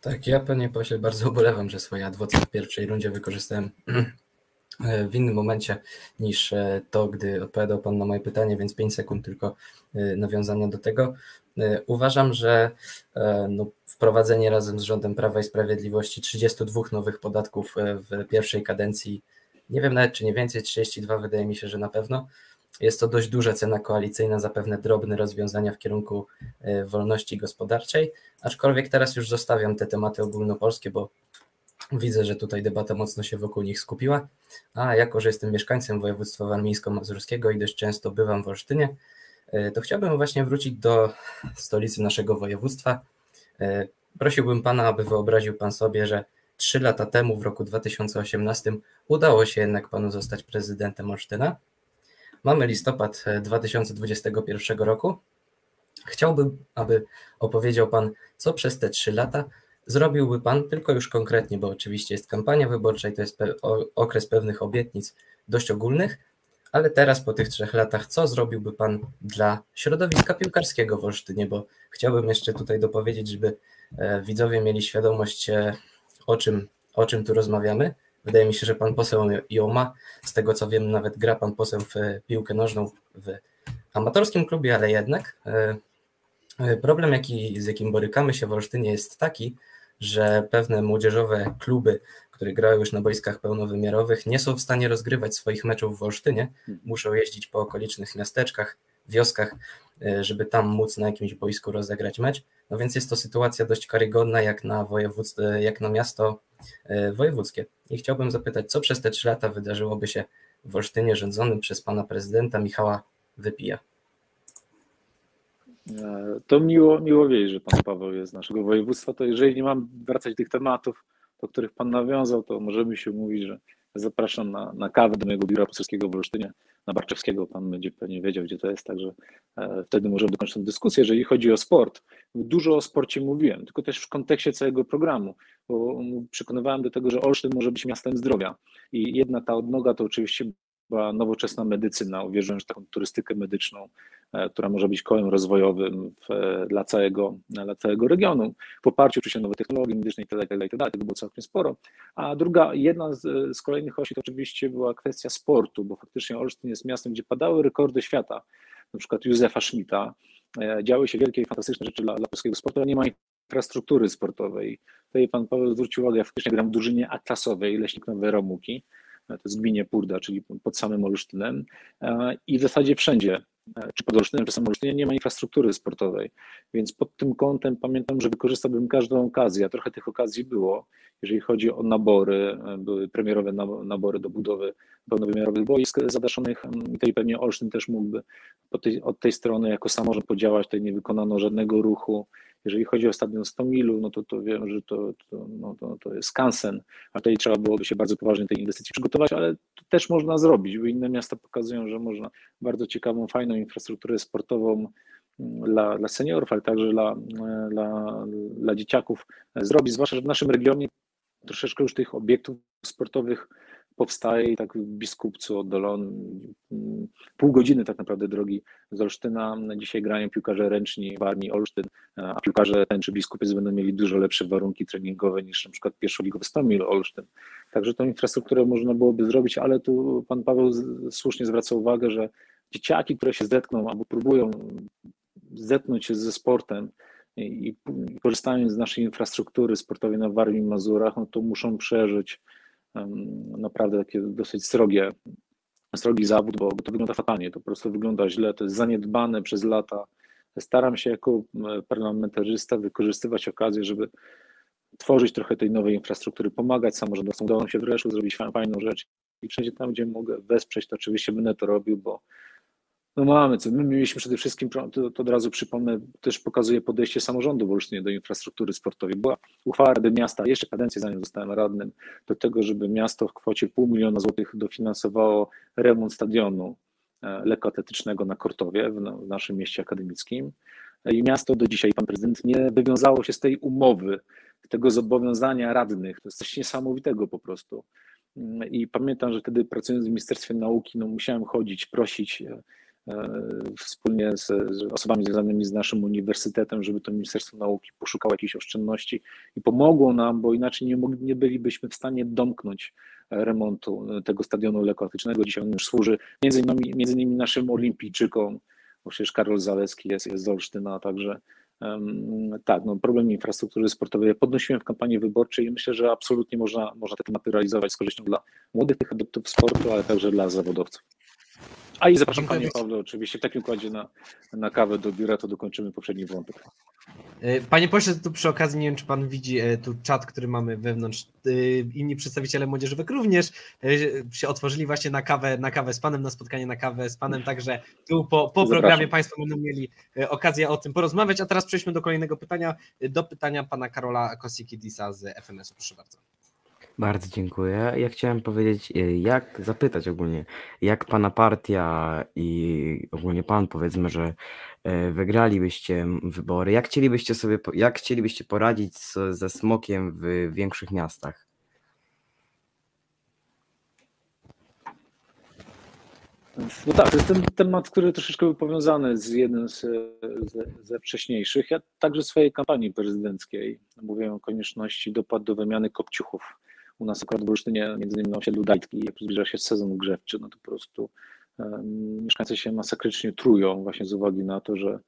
Tak, ja panie pośle bardzo ubolewam, że swoje adwokat w pierwszej rundzie wykorzystałem w innym momencie niż e, to, gdy odpowiadał Pan na moje pytanie, więc 5 sekund tylko e, nawiązania do tego. E, uważam, że no, wprowadzenie razem z rządem Prawa i Sprawiedliwości 32 nowych podatków w pierwszej kadencji, nie wiem nawet czy nie więcej, 32 wydaje mi się, że na pewno. Jest to dość duża cena koalicyjna, zapewne drobne rozwiązania w kierunku wolności gospodarczej, aczkolwiek teraz już zostawiam te tematy ogólnopolskie, bo Widzę, że tutaj debata mocno się wokół nich skupiła, a jako, że jestem mieszkańcem województwa warmińsko-mazurskiego i dość często bywam w Olsztynie, e, to chciałbym właśnie wrócić do stolicy naszego województwa. E, prosiłbym Pana, aby wyobraził Pan sobie, że trzy lata temu, w roku 2018, udało się jednak Panu zostać prezydentem Olsztyna. Mamy listopad 2021 e, roku. Chciałbym, aby opowiedział Pan, co przez te trzy lata zrobiłby Pan, tylko już konkretnie, bo oczywiście jest kampania wyborcza i to jest okres pewnych obietnic dość ogólnych, ale teraz po tych trzech latach, co zrobiłby Pan dla środowiska piłkarskiego w Olsztynie, bo chciałbym jeszcze tutaj dopowiedzieć, żeby e, widzowie mieli świadomość, e, o czym, o czym tu rozmawiamy. Wydaje mi się, że Pan poseł ją ma, z tego co wiem, nawet gra Pan poseł w piłkę nożną w amatorskim klubie, ale jednak e, problem, jaki, z jakim borykamy się w Olsztynie jest taki, że pewne młodzieżowe kluby, które grają już na boiskach pełnowymiarowych, nie są w stanie rozgrywać swoich meczów w Olsztynie, muszą jeździć po okolicznych miasteczkach, wioskach, e, żeby tam móc na jakimś boisku rozegrać mecz. No więc jest to sytuacja dość karygodna jak na, województwo, jak na miasto e, wojewódzkie. I chciałbym zapytać, co przez te trzy lata wydarzyłoby się w Olsztynie rządzonym przez pana prezydenta Michała Wypija? E, to miło, miło wiedzieć, że pan Paweł jest z naszego województwa. To jeżeli nie mam wracać do tych tematów, do których pan nawiązał, to możemy się mówić, że zapraszam na, na kawę do mojego biura poselskiego w Olsztynie, na Barczewskiego. Pan będzie pewnie wiedział, gdzie to jest, także e, wtedy możemy dokończyć tę dyskusję. Jeżeli chodzi o sport, dużo o sporcie mówiłem, tylko też w kontekście całego programu, bo przekonywałem do tego, że Olsztyn może być miastem zdrowia. I jedna ta odnoga to oczywiście była nowoczesna medycyna. Uwierzyłem, że taką turystykę medyczną, e, która może być kołem rozwojowym w, e, dla, całego, dla całego regionu, w oparciu oczywiście nowe technologie medyczne itd., itd., itd., tego było całkiem sporo. A druga, jedna z, z kolejnych osi to oczywiście była kwestia sportu, bo faktycznie Olsztyn jest miastem, gdzie padały rekordy świata, na przykład Józefa Schmidta, e, działy się wielkie i fantastyczne rzeczy dla, dla polskiego sportu, ale nie ma infrastruktury sportowej. Tutaj pan Paweł zwrócił uwagę, ja faktycznie gram w drużynie A-klasowej Leśnik Nowe Romuki, to jest gminie Purda, czyli pod samym Olsztynem e, i w zasadzie wszędzie, e, czy pod Olsztynem, czy samym Olsztynie nie ma infrastruktury sportowej, więc pod tym kątem pamiętam, że wykorzystałbym każdą okazję, a trochę tych okazji było, jeżeli chodzi o nabory, e, były premierowe nabory do budowy pełnowymiarowych boisk zadaszonych i tutaj pewnie Olsztyn też mógłby od tej strony jako samorząd podziałać, tutaj nie wykonano żadnego ruchu, jeżeli chodzi o stadion 100 milu, no to, to wiem, że to, to, no to, to jest skansen, a tutaj trzeba byłoby się bardzo poważnie tej inwestycji przygotować, ale to też można zrobić, bo inne miasta pokazują, że można. Bardzo ciekawą, fajną infrastrukturę sportową mm, dla, dla seniorów, ale także dla, dla, dla dzieciaków zrobić, zwłaszcza, że w naszym regionie troszeczkę już tych obiektów sportowych powstaje i tak w Biskupcu oddalony pół godziny tak naprawdę drogi z Olsztyna. Dzisiaj grają piłkarze ręczni w Armii Olsztyn, a piłkarze tęczy Biskupiec będą mieli dużo lepsze warunki treningowe niż na przykład pierwszoligowy Stomil Olsztyn. Także tą infrastrukturę można byłoby zrobić, ale tu pan Paweł słusznie zwraca uwagę, że dzieciaki, które się zetkną albo próbują zetknąć się ze sportem, i korzystając z naszej infrastruktury sportowej na Warmii Mazurach, no to muszą przeżyć naprawdę takie dosyć srogie, srogi zawód, bo, to wygląda fatalnie, to po prostu wygląda źle, to jest zaniedbane przez lata. Staram się jako parlamentarzysta wykorzystywać okazję, żeby tworzyć trochę tej nowej infrastruktury, pomagać samorządom. Udało nam się w Reszu zrobić fajną rzecz i wszędzie tam, gdzie mogę wesprzeć, to oczywiście będę to robił, bo No mamy co. My mieliśmy przede wszystkim, to, to od razu przypomnę, też pokazuje podejście samorządu w Olsztynie do infrastruktury sportowej. Była uchwała Rady Miasta, jeszcze kadencję zanim zostałem radnym, do tego, żeby miasto w kwocie pół miliona złotych dofinansowało remont stadionu e, lekkoatletycznego na Kortowie w, w naszym mieście akademickim. I miasto do dzisiaj, pan prezydent, nie wywiązało się z tej umowy, tego zobowiązania radnych. To jest coś niesamowitego po prostu. I pamiętam, że wtedy pracując w Ministerstwie Nauki, no musiałem chodzić, prosić e, e, wspólnie z, z, osobami związanymi z naszym uniwersytetem, żeby to Ministerstwo Nauki poszukało jakichś oszczędności i pomogło nam, bo inaczej nie, mogli, nie bylibyśmy w stanie domknąć remontu tego stadionu lekkoatletycznego. Dzisiaj on już służy między innymi, między innymi naszym olimpijczykom, bo przecież Karol Zaleski jest, jest z Olsztyna, także tak, no problem infrastruktury sportowej podnosiłem w kampanii wyborczej i myślę, że absolutnie można, można te tematy realizować z korzyścią dla młodych tych adeptów sportu, ale także dla zawodowców. A i zapraszam Panie Pawle oczywiście w takim układzie na, na kawę do biura, to dokończymy poprzedni wątek. E, panie pośle, tu przy okazji, nie wiem, czy pan widzi e, tu czat, który mamy wewnątrz. E, inni przedstawiciele młodzieżowych również się otworzyli właśnie na kawę, na kawę z panem, na spotkanie na kawę z panem, także tu po, po programie państwo będą mieli okazję o tym porozmawiać. A teraz przejdźmy do kolejnego pytania, do pytania pana Karola Kosikidisa z FMS-u. Proszę bardzo. Bardzo dziękuję. Ja chciałem powiedzieć, e, jak zapytać ogólnie, jak pana partia i ogólnie pan powiedzmy, że e, wygralibyście wybory, jak chcielibyście sobie, jak chcielibyście poradzić ze smokiem w większych miastach? No tak, to jest ten temat, który troszeczkę był powiązany z jednym z, ze, ze wcześniejszych. Ja także w swojej kampanii prezydenckiej mówiłem o konieczności dopłat do wymiany kopciuchów u nas akurat w Olsztynie, między innymi na osiedlu Dajtki, jak zbliża się sezon grzewczy, no to po prostu mieszkańcy się masakrycznie trują właśnie z uwagi na to, że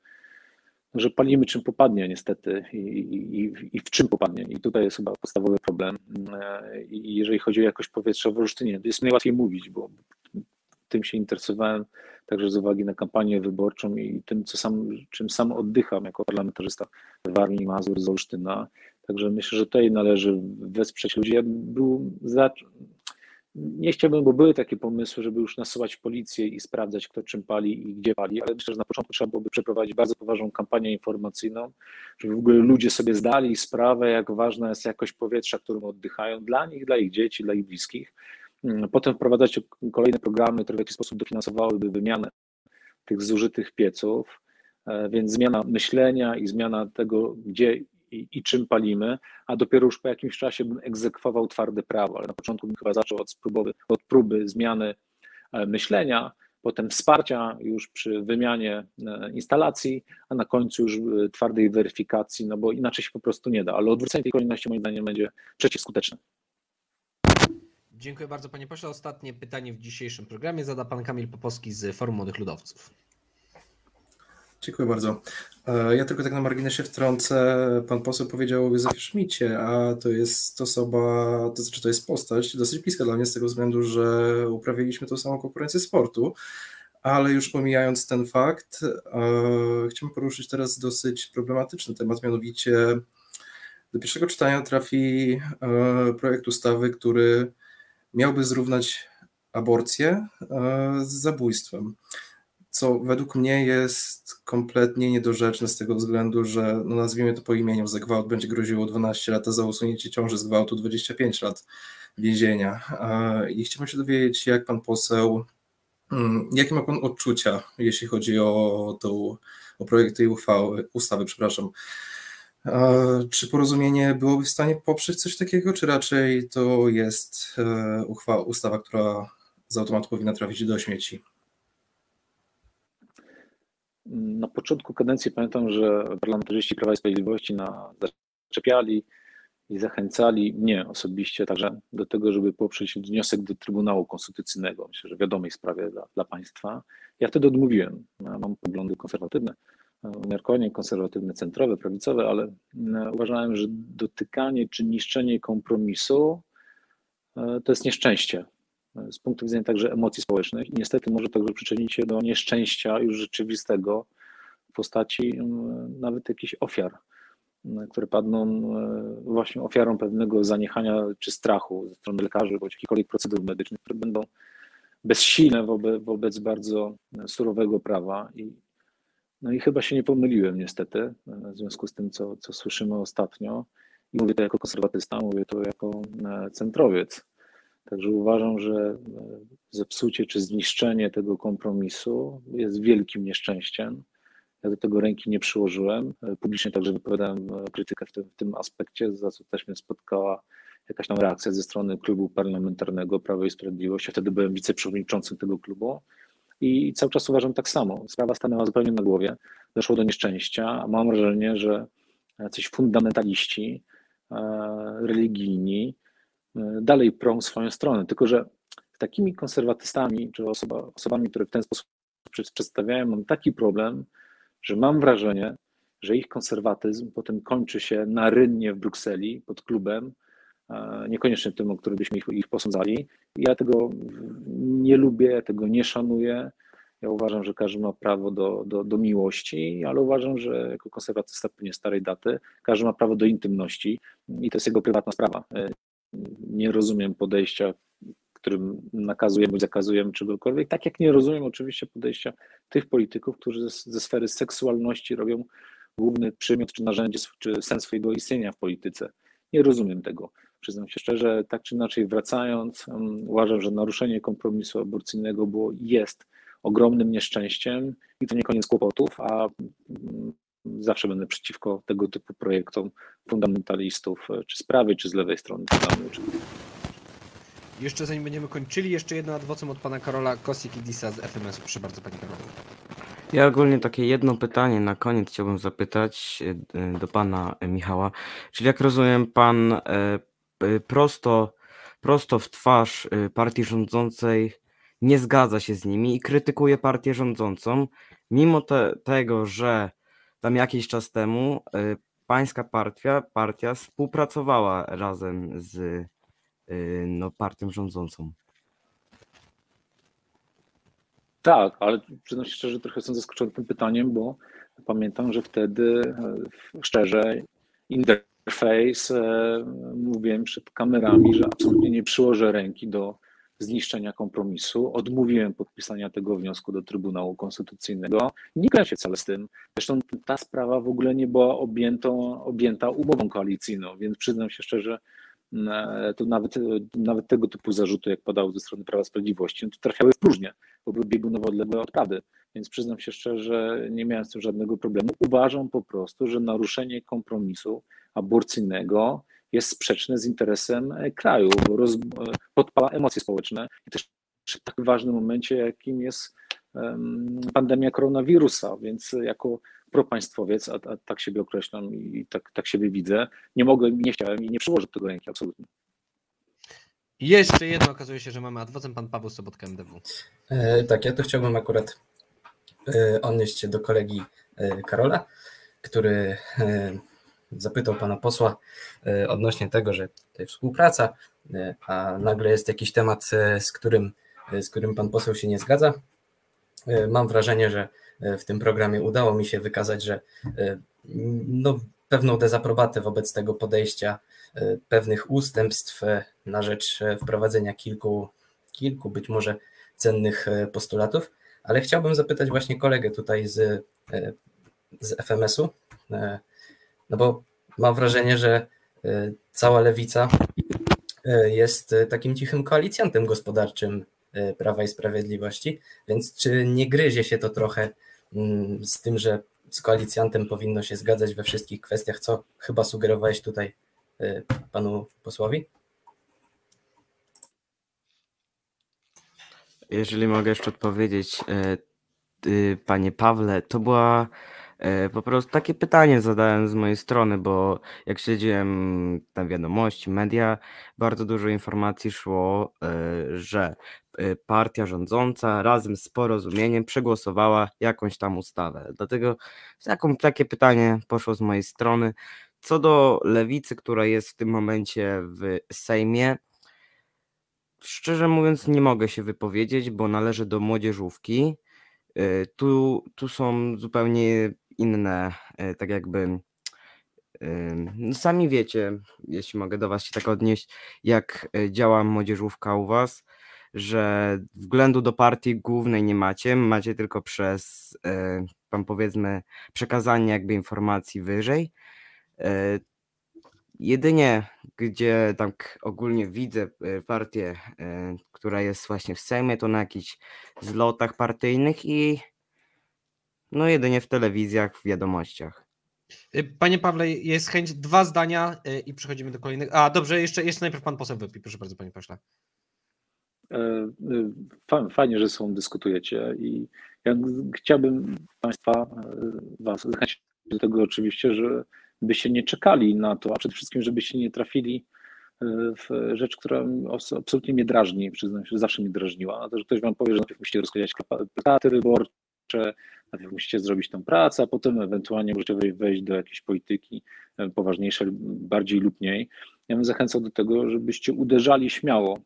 że palimy czym popadnie niestety i, i, i, w czym popadnie. I tutaj jest chyba podstawowy problem. E, I jeżeli chodzi o jakość powietrza w Olsztynie, jest najłatwiej mówić, bo tym się interesowałem także z uwagi na kampanię wyborczą i tym, co sam, czym sam oddycham jako parlamentarzysta w Warmii Mazur z Olsztyna. Także myślę, że tutaj należy wesprzeć ludzi. Ja był za... Nie chciałbym, bo były takie pomysły, żeby już nasuwać policję i sprawdzać, kto czym pali i gdzie pali, ale myślę, że na początku trzeba byłoby przeprowadzić bardzo poważną kampanię informacyjną, żeby w ogóle ludzie sobie zdali sprawę, jak ważna jest jakość powietrza, którym oddychają dla nich, dla ich dzieci, dla ich bliskich. Potem wprowadzać kolejne programy, które w jakiś sposób dofinansowałyby wymianę tych zużytych pieców, e, więc zmiana myślenia i zmiana tego, gdzie i, i, czym palimy, a dopiero już po jakimś czasie bym egzekwował twarde prawo, ale na początku bym chyba zaczął od, spróbowy, od próby zmiany e, myślenia, potem wsparcia już przy wymianie e, instalacji, a na końcu już e, twardej weryfikacji, no bo inaczej się po prostu nie da, ale odwrócenie tej kolejności moim zdaniem będzie przeciwskuteczne. Dziękuję bardzo panie pośle. Ostatnie pytanie w dzisiejszym programie zada pan Kamil Popowski z Forum Młodych Ludowców. Dziękuję bardzo. E, ja tylko tak na marginesie wtrącę. Pan poseł powiedział o Józefie Szmicie, a to jest osoba, to znaczy to jest postać dosyć bliska dla mnie z tego względu, że uprawiliśmy tą samą konkurencję sportu. Ale już pomijając ten fakt, e, chciałbym poruszyć teraz dosyć problematyczny temat, mianowicie do pierwszego czytania trafi e, projekt ustawy, który miałby zrównać aborcję z zabójstwem co według mnie jest kompletnie niedorzeczne z tego względu, że no nazwijmy to po imieniu, za gwałt będzie groziło 12 lat, a za usunięcie ciąży z gwałtu 25 lat więzienia. I chciałbym się dowiedzieć, jak pan poseł, mm, jakie ma pan odczucia, jeśli chodzi o, tą, o projekt tej uchwały, ustawy, przepraszam. Czy porozumienie byłoby w stanie poprzeć coś takiego, czy raczej to jest e, uchwała, ustawa, która z automatu powinna trafić do śmieci? Na początku kadencji pamiętam, że parlamentarzyści Prawa i Sprawiedliwości na, zaczepiali i zachęcali mnie osobiście także do tego, żeby poprzeć wniosek do Trybunału Konstytucyjnego, myślę, że wiadomej sprawie dla, dla państwa. Ja wtedy odmówiłem. Mam poglądy konserwatywne, umiarkowanie konserwatywne, centrowe, prawicowe, ale e, uważałem, że dotykanie czy niszczenie kompromisu e, to jest nieszczęście z punktu widzenia także emocji społecznych i niestety może także przyczynić się do nieszczęścia już rzeczywistego w postaci mm, nawet jakichś ofiar, mm, które padną e, właśnie ofiarą pewnego zaniechania czy strachu ze strony lekarzy bądź jakichkolwiek procedur medycznych, które będą bezsilne wobec, wobec bardzo surowego prawa i no i chyba się nie pomyliłem niestety w związku z tym, co, co słyszymy ostatnio. I mówię to jako konserwatysta, mówię to jako centrowiec. Także uważam, że zepsucie czy zniszczenie tego kompromisu jest wielkim nieszczęściem. Ja do tego ręki nie przyłożyłem. Publicznie także wypowiadałem krytykę w tym, w tym aspekcie, za co też mnie spotkała jakaś tam reakcja ze strony klubu parlamentarnego Prawo i Sprawiedliwość. Ja wtedy byłem wiceprzewodniczącym tego klubu i cały czas uważam tak samo. Sprawa stanęła zupełnie na głowie, doszło do nieszczęścia. Mam wrażenie, że jacyś fundamentaliści e, religijni e, dalej prą swoją stronę, tylko że takimi konserwatystami, czy osoba, osobami, które w ten sposób przedstawiają, mam taki problem, że mam wrażenie, że ich konserwatyzm potem kończy się na rynnie w Brukseli pod klubem, niekoniecznie tym, o którym byśmy ich, ich posądzali. Ja tego nie lubię, ja tego nie szanuję. Ja uważam, że każdy ma prawo do, do, do miłości, ale uważam, że jako konserwatysta pewnie starej daty, każdy ma prawo do intymności i to jest jego prywatna sprawa. Nie rozumiem podejścia, którym nakazujemy, zakazujemy czegokolwiek, tak jak nie rozumiem oczywiście podejścia tych polityków, którzy ze, sfery seksualności robią główny przymiot czy narzędzie, czy sens swojego istnienia w polityce. Nie rozumiem tego. Przyznam się szczerze, tak czy inaczej wracając, uważam, że naruszenie kompromisu aborcyjnego było jest ogromnym nieszczęściem i to nie koniec kłopotów, a zawsze będę przeciwko tego typu projektom fundamentalistów, e, czy z prawej, czy z lewej strony. Jeszcze zanim będziemy kończyli, jeszcze jedno adwocem od pana Karola Kosik-Disa z FMS. Proszę bardzo, panie Karolu. Ja ogólnie takie jedno pytanie na koniec chciałbym zapytać e, do pana Michała. Czyli jak rozumiem, pan e, prosto, prosto w twarz partii rządzącej nie zgadza się z nimi i krytykuje partię rządzącą, mimo te, tego, że tam jakiś czas temu pańska partia, partia współpracowała razem z no, partią rządzącą. Tak, ale przyznam się szczerze, trochę jestem zaskoczony tym pytaniem, bo pamiętam, że wtedy szczerze interface mówiłem przed kamerami, że absolutnie nie przyłożę ręki do zniszczenia kompromisu. Odmówiłem podpisania tego wniosku do Trybunału Konstytucyjnego. Nie grałem się wcale z tym. Zresztą ta sprawa w ogóle nie była objęta umową koalicyjną, więc przyznam się szczerze, E, to nawet, e, nawet tego typu zarzuty, jak padały ze strony Prawa Sprawiedliwości, to trafiały w próżnię, bo były biegunowo odległe od prawdy. Więc przyznam się szczerze, nie miałem z tym żadnego problemu. Uważam po prostu, że naruszenie kompromisu aborcyjnego jest sprzeczne z interesem e, kraju, bo roz, podpala emocje społeczne i też w tak ważnym momencie, jakim jest pandemia koronawirusa, więc jako propaństwowiec, a, a tak siebie określam i tak, tak siebie widzę, nie mogłem, nie chciałem i nie przyłożę tego ręki, absolutnie. Jeszcze jedno, okazuje się, że mamy adwocem pan Paweł Sobotka MDW. E, tak, ja to chciałbym akurat e, odnieść się do kolegi e, Karola, który e, zapytał pana posła e, odnośnie tego, że tutaj współpraca, e, a nagle jest jakiś temat, z którym, z którym pan poseł się nie zgadza. Mam wrażenie, że E, w tym programie udało mi się wykazać, że e, no, pewną dezaprobatę wobec tego podejścia, e, pewnych ustępstw na rzecz wprowadzenia kilku, kilku być może cennych postulatów, ale chciałbym zapytać właśnie kolegę tutaj z, z FMS-u, no bo mam wrażenie, że cała lewica jest takim cichym koalicjantem gospodarczym Prawa i Sprawiedliwości, więc czy nie gryzie się to trochę Mm, z tym, że z koalicjantem powinno się zgadzać we wszystkich kwestiach, co chyba sugerowałeś tutaj panu posłowi? Jeżeli mogę jeszcze odpowiedzieć, panie Pawle, to była E, po prostu takie pytanie zadałem z mojej strony, bo jak śledziłem tam wiadomości, media, bardzo dużo informacji szło, e, że e, partia rządząca razem z porozumieniem przegłosowała jakąś tam ustawę. Dlatego takie pytanie poszło z mojej strony. Co do lewicy, która jest w tym momencie w Sejmie, szczerze mówiąc, nie mogę się wypowiedzieć, bo należy do młodzieżówki. Tu, tu są zupełnie inne, e, tak jakby. No sami wiecie, jeśli mogę do Was się tak odnieść, jak e, działa młodzieżówka u Was. że względu do partii głównej nie macie, macie tylko przez, e, powiedzmy, przekazanie jakby informacji wyżej. Jedynie, gdzie tak ogólnie widzę partię, która jest właśnie w Sejmie, to na jakichś zlotach partyjnych i no jedynie w telewizjach, w wiadomościach. Y, Panie Pawle, jest chęć dwa zdania y, i przechodzimy do kolejnych. A dobrze, jeszcze, jeszcze najpierw pan poseł wypi. Proszę bardzo, panie pośle. E, fa- Fajnie, że są dyskutujecie i ja chciałbym Państwa, e, Was zachęcić do tego oczywiście, że byście nie czekali na to, a przede wszystkim, żebyście nie trafili e, w rzecz, która absolutnie mnie drażni, przyznam się, że zawsze mnie drażniła, na to, że ktoś Wam powie, że najpierw musicie rozkładać plaka- plakaty wyborcze, najpierw musicie zrobić tą pracę, a potem ewentualnie możecie wej- wejść do jakiejś polityki e, poważniejszej, bardziej lub mniej. Ja bym zachęcał do tego, żebyście uderzali śmiało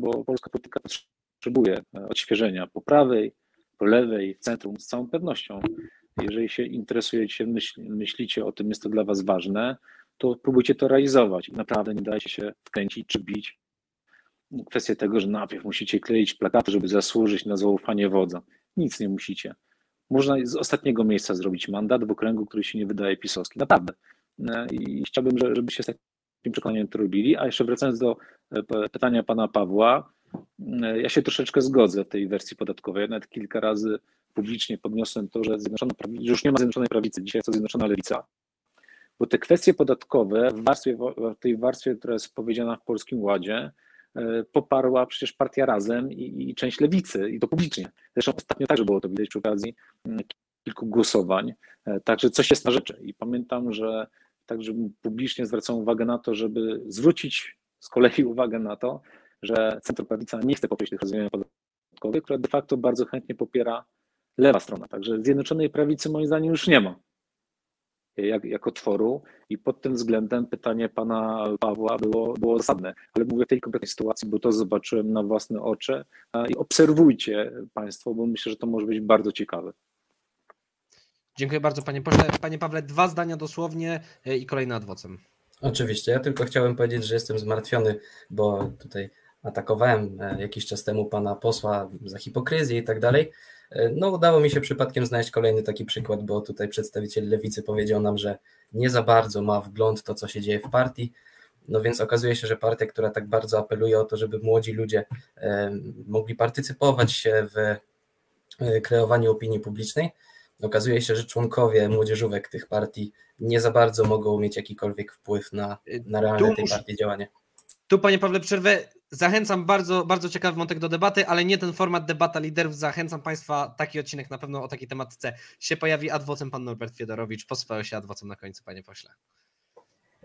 bo polska polityka potrzebuje e, odświeżenia po prawej, po lewej, w centrum, z całą pewnością. Jeżeli się interesujecie, myśl, myślicie o tym, jest to dla Was ważne, to próbujcie to realizować naprawdę nie dajcie się wkręcić czy bić. Kwestia tego, że najpierw musicie kleić plakaty, żeby zasłużyć na zaufanie wodza. Nic nie musicie. Można z ostatniego miejsca zrobić mandat w okręgu, który się nie wydaje pisowski. Naprawdę. E, I chciałbym, że- żebyście z takim przekonaniem to robili. A jeszcze wracając do e, pytania pana Pawła, e, ja się troszeczkę zgodzę w tej wersji podatkowej. Ja nawet kilka razy publicznie podniosłem to, że, Zjednoczona Prawica, już nie ma Zjednoczonej Prawicy, dzisiaj jest to Zjednoczona Lewica. Bo te kwestie podatkowe w, warstwie, w tej warstwie, która jest powiedziana w Polskim Ładzie, poparła przecież partia Razem i, i część Lewicy i to publicznie. Zresztą ostatnio także było to widać przy okazji mm, kilku głosowań. E, Także coś jest na rzeczy. I pamiętam, że także publicznie zwracam uwagę na to, żeby zwrócić z kolei uwagę na to, że centroprawica nie chce poprzeć tych rozwiązań podatkowych, które de facto bardzo chętnie popiera lewa strona. Także Zjednoczonej Prawicy moim zdaniem już nie ma jak, jako tworu i pod tym względem pytanie pana Pawła było, było zasadne, ale mówię w tej konkretnej sytuacji, bo to zobaczyłem na własne oczy i obserwujcie państwo, bo myślę, że to może być bardzo ciekawe. Dziękuję bardzo, panie pośle. Panie Pawle, dwa zdania dosłownie y, i kolejny adwocem. Oczywiście, ja tylko chciałem powiedzieć, że jestem zmartwiony, bo tutaj atakowałem e, jakiś czas temu pana posła za hipokryzję i tak dalej. E, No, udało mi się przypadkiem znaleźć kolejny taki przykład, bo tutaj przedstawiciel lewicy powiedział nam, że nie za bardzo ma wgląd to, co się dzieje w partii. No więc okazuje się, że partia, która tak bardzo apeluje o to, żeby młodzi ludzie e, mogli partycypować się w kreowaniu opinii publicznej, okazuje się, że członkowie młodzieżówek tych partii nie za bardzo mogą mieć jakikolwiek wpływ na, na realne Tu tej muszę- partii działanie. Tu, panie Pawle, przerwę. Zachęcam bardzo, bardzo ciekawy wątek do debaty, ale nie ten format debata liderów. Zachęcam Państwa, taki odcinek na pewno o takiej tematce się pojawi. Adwocem pan Norbert Fiedorowicz. Posłuchał się adwocem na końcu, panie pośle.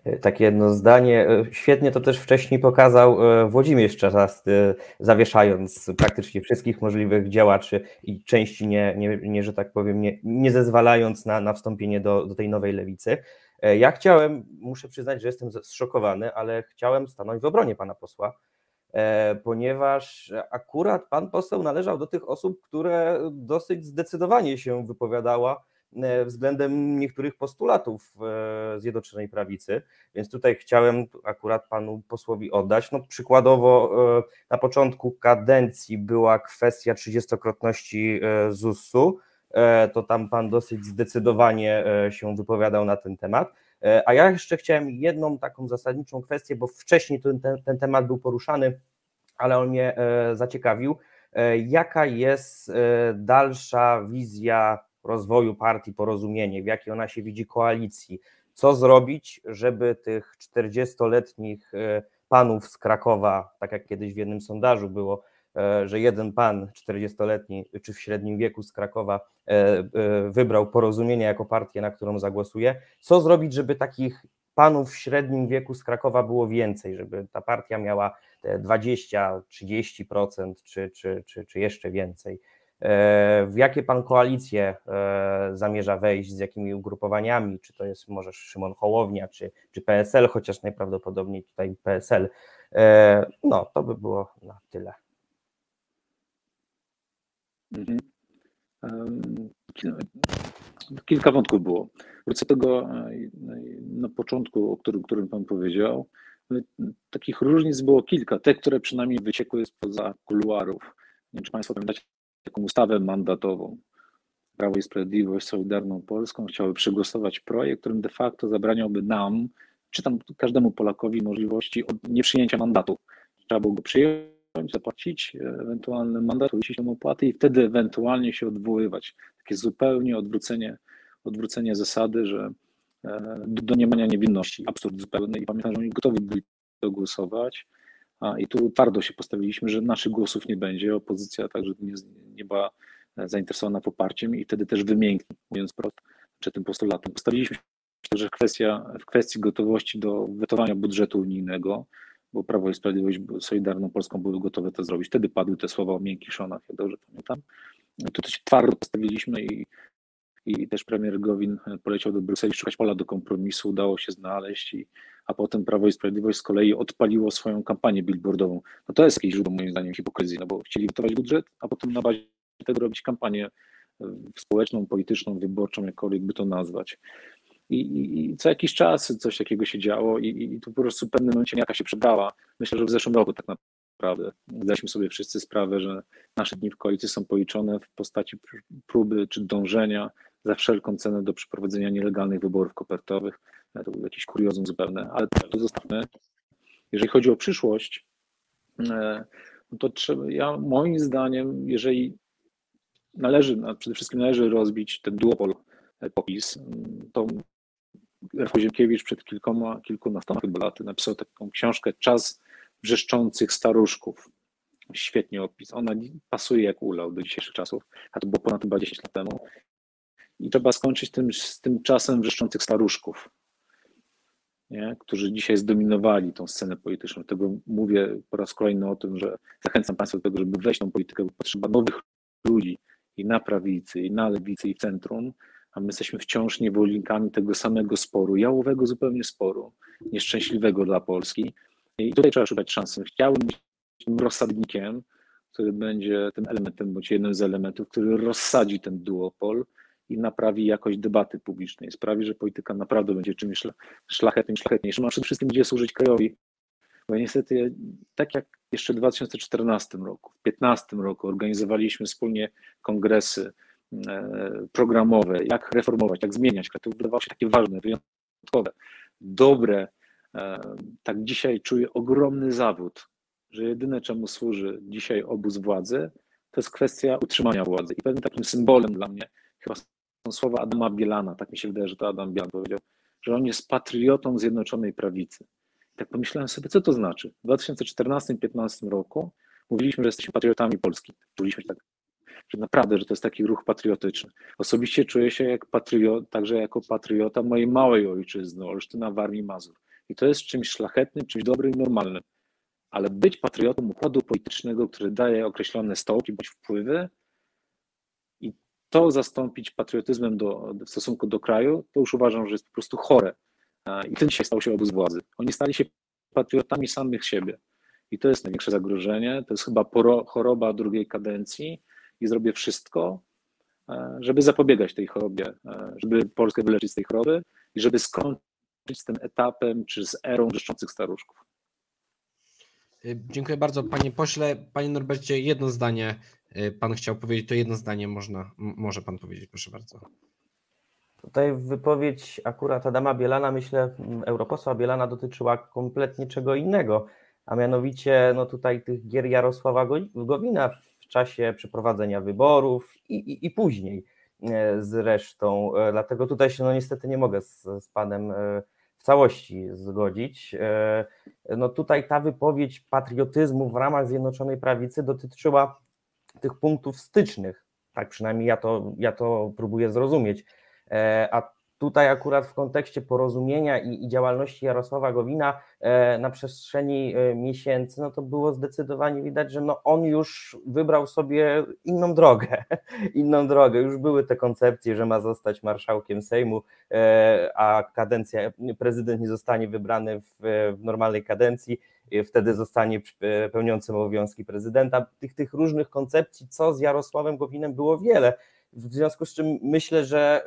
E, Takie jedno zdanie. E, Świetnie to też wcześniej pokazał e, Włodzimierz Czarzasty, zawieszając praktycznie wszystkich możliwych działaczy i części nie, nie, nie że tak powiem, nie, nie zezwalając na, na wstąpienie do, do tej nowej lewicy. E, Ja chciałem, muszę przyznać, że jestem zszokowany, ale chciałem stanąć w obronie pana posła, e, ponieważ akurat pan poseł należał do tych osób, które dosyć zdecydowanie się wypowiadała e, względem niektórych postulatów Zjednoczonej Prawicy, więc tutaj chciałem akurat panu posłowi oddać. No, przykładowo na początku kadencji była kwestia 30-krotności e, ZUS-u, to tam pan dosyć zdecydowanie e, się wypowiadał na ten temat. E, A ja jeszcze chciałem jedną taką zasadniczą kwestię, bo wcześniej ten, ten, ten temat był poruszany, ale on mnie e, zaciekawił. E, Jaka jest e, dalsza wizja rozwoju partii Porozumienie, w jakiej ona się widzi koalicji? Co zrobić, żeby tych 40-letnich e, panów z Krakowa, tak jak kiedyś w jednym sondażu było, e, że jeden pan 40-letni czy w średnim wieku z Krakowa e, e, wybrał Porozumienie jako partię, na którą zagłosuje. Co zrobić, żeby takich panów w średnim wieku z Krakowa było więcej, żeby ta partia miała te 20, 30% czy, czy, czy, czy jeszcze więcej. E, W jakie pan koalicje e, zamierza wejść, z jakimi ugrupowaniami? Czy to jest może Szymon Hołownia, czy, czy PSL, chociaż najprawdopodobniej tutaj PSL. E, No, to by było na tyle. Mhm. Kilka wątków było. Wrócę do tego e, na początku, o którym, którym Pan powiedział. takich różnic było kilka, te, które przynajmniej wyciekły spoza kuluarów. Nie wiem, czy Państwo pamiętacie taką ustawę mandatową. Prawo i Sprawiedliwość, Solidarną Polską chciały przegłosować projekt, którym de facto zabraniałby nam, czy tam każdemu Polakowi możliwości nieprzyjęcia mandatu. Trzeba było go przyjąć, zapłacić ewentualny mandat, uiścić tam opłaty i wtedy ewentualnie się odwoływać. Takie zupełnie odwrócenie, odwrócenie zasady, że e, do domniemania niewinności, absurd zupełny i pamiętam, że oni gotowi byli to głosować, a, i tu twardo się postawiliśmy, że naszych głosów nie będzie, opozycja także nie, nie była zainteresowana poparciem i wtedy też wymiękli, mówiąc prosto, przed tym postulatem. Postawiliśmy się, że kwestia, w kwestii gotowości do wetowania budżetu unijnego, bo Prawo i Sprawiedliwość Solidarną Polską były gotowe to zrobić. Wtedy padły te słowa o miękkich szonach, jak dobrze pamiętam. Tu się twardo postawiliśmy i, i też premier Gowin poleciał do Brukseli szukać pola do kompromisu, udało się znaleźć, i, a potem Prawo i Sprawiedliwość z kolei odpaliło swoją kampanię billboardową. No to jest jakieś źródło moim zdaniem hipokryzji, no bo chcieli gotować budżet, a potem na bazie tego robić kampanię społeczną, polityczną, wyborczą, jakkolwiek by to nazwać. I, i, co jakiś czas coś takiego się działo i, i tu po prostu w pewnym momencie jaka się przydała. Myślę, że w zeszłym roku tak naprawdę zdaliśmy sobie wszyscy sprawę, że nasze dni w koalicji są policzone w postaci próby czy dążenia za wszelką cenę do przeprowadzenia nielegalnych wyborów kopertowych. To był jakiś kuriozum zupełne, ale to zostawmy. Jeżeli chodzi o przyszłość, e, no to trzeba, ja moim zdaniem, jeżeli należy, przede wszystkim należy rozbić ten duopol popis, to Rafał Ziemkiewicz przed kilkoma, kilkunastoma chyba laty napisał taką książkę Czas wrzeszczących staruszków. Świetnie opis. Ona pasuje jak ulał do dzisiejszych czasów, a to było ponad chyba 10 lat temu. I trzeba skończyć tym, z tym czasem wrzeszczących staruszków, nie? którzy dzisiaj zdominowali tą scenę polityczną. Tego mówię po raz kolejny o tym, że zachęcam Państwa do tego, żeby wejść w tą politykę, bo potrzeba nowych ludzi i na prawicy, i na lewicy, i w centrum, a my jesteśmy wciąż niewolnikami tego samego sporu, jałowego zupełnie sporu, nieszczęśliwego dla Polski. I tutaj trzeba szukać szansy. Chciałbym być tym rozsadnikiem, który będzie tym elementem, bądź jednym z elementów, który rozsadzi ten duopol i naprawi jakość debaty publicznej, sprawi, że polityka naprawdę będzie czymś szlachetnym, szlachetniejszym, a przede wszystkim będzie służyć krajowi. Bo niestety, tak jak jeszcze w 2014 roku, w 2015 roku organizowaliśmy wspólnie kongresy, programowe, jak reformować, jak zmieniać, to wydawało się takie ważne, wyjątkowe, dobre. E, tak dzisiaj czuję ogromny zawód, że jedyne czemu służy dzisiaj obóz władzy, to jest kwestia utrzymania władzy. I pewnym takim symbolem dla mnie chyba są słowa Adama Bielana, tak mi się wydaje, że to Adam Bielan powiedział, że on jest patriotą Zjednoczonej Prawicy. I tak pomyślałem sobie, co to znaczy. W 2014-2015 roku mówiliśmy, że jesteśmy patriotami Polski. Czuliśmy się tak że naprawdę, że to jest taki ruch patriotyczny. Osobiście czuję się jak patriot, także jako patriota mojej małej ojczyzny, Olsztyna, Warmii, Mazur. I to jest czymś szlachetnym, czymś dobrym i normalnym. Ale być patriotą układu politycznego, który daje określone stołki bądź wpływy i to zastąpić patriotyzmem do, w stosunku do kraju, to już uważam, że jest po prostu chore. I tym dzisiaj stał się obóz władzy. Oni stali się patriotami samych siebie. I to jest największe zagrożenie. To jest chyba choroba drugiej kadencji i zrobię wszystko, e, żeby zapobiegać tej chorobie, e, żeby Polskę wyleczyć z tej choroby i żeby skończyć z tym etapem czy z erą wrzeszczących staruszków. E, dziękuję bardzo, panie pośle. Panie Norbercie, jedno zdanie pan chciał powiedzieć, to jedno zdanie można, może pan powiedzieć, proszę bardzo. Tutaj wypowiedź akurat Adama Bielana, myślę, europosła Bielana dotyczyła kompletnie czego innego, a mianowicie no tutaj tych gier Jarosława Gowina czasie przeprowadzenia wyborów i, i, i później e, zresztą. E, dlatego tutaj się no niestety nie mogę z, z Panem e, w całości zgodzić. No tutaj ta wypowiedź patriotyzmu w ramach Zjednoczonej Prawicy dotyczyła tych punktów stycznych, tak przynajmniej ja to, ja to próbuję zrozumieć, a tutaj akurat w kontekście porozumienia i, i, działalności Jarosława Gowina e, na przestrzeni e, miesięcy, no to było zdecydowanie widać, że no on już wybrał sobie inną drogę, inną drogę. Już były te koncepcje, że ma zostać marszałkiem Sejmu, e, a kadencja, prezydent nie zostanie wybrany w, w normalnej kadencji, wtedy zostanie pełniącym obowiązki prezydenta. Tych, tych różnych koncepcji, co z Jarosławem Gowinem było wiele. W związku z czym myślę, że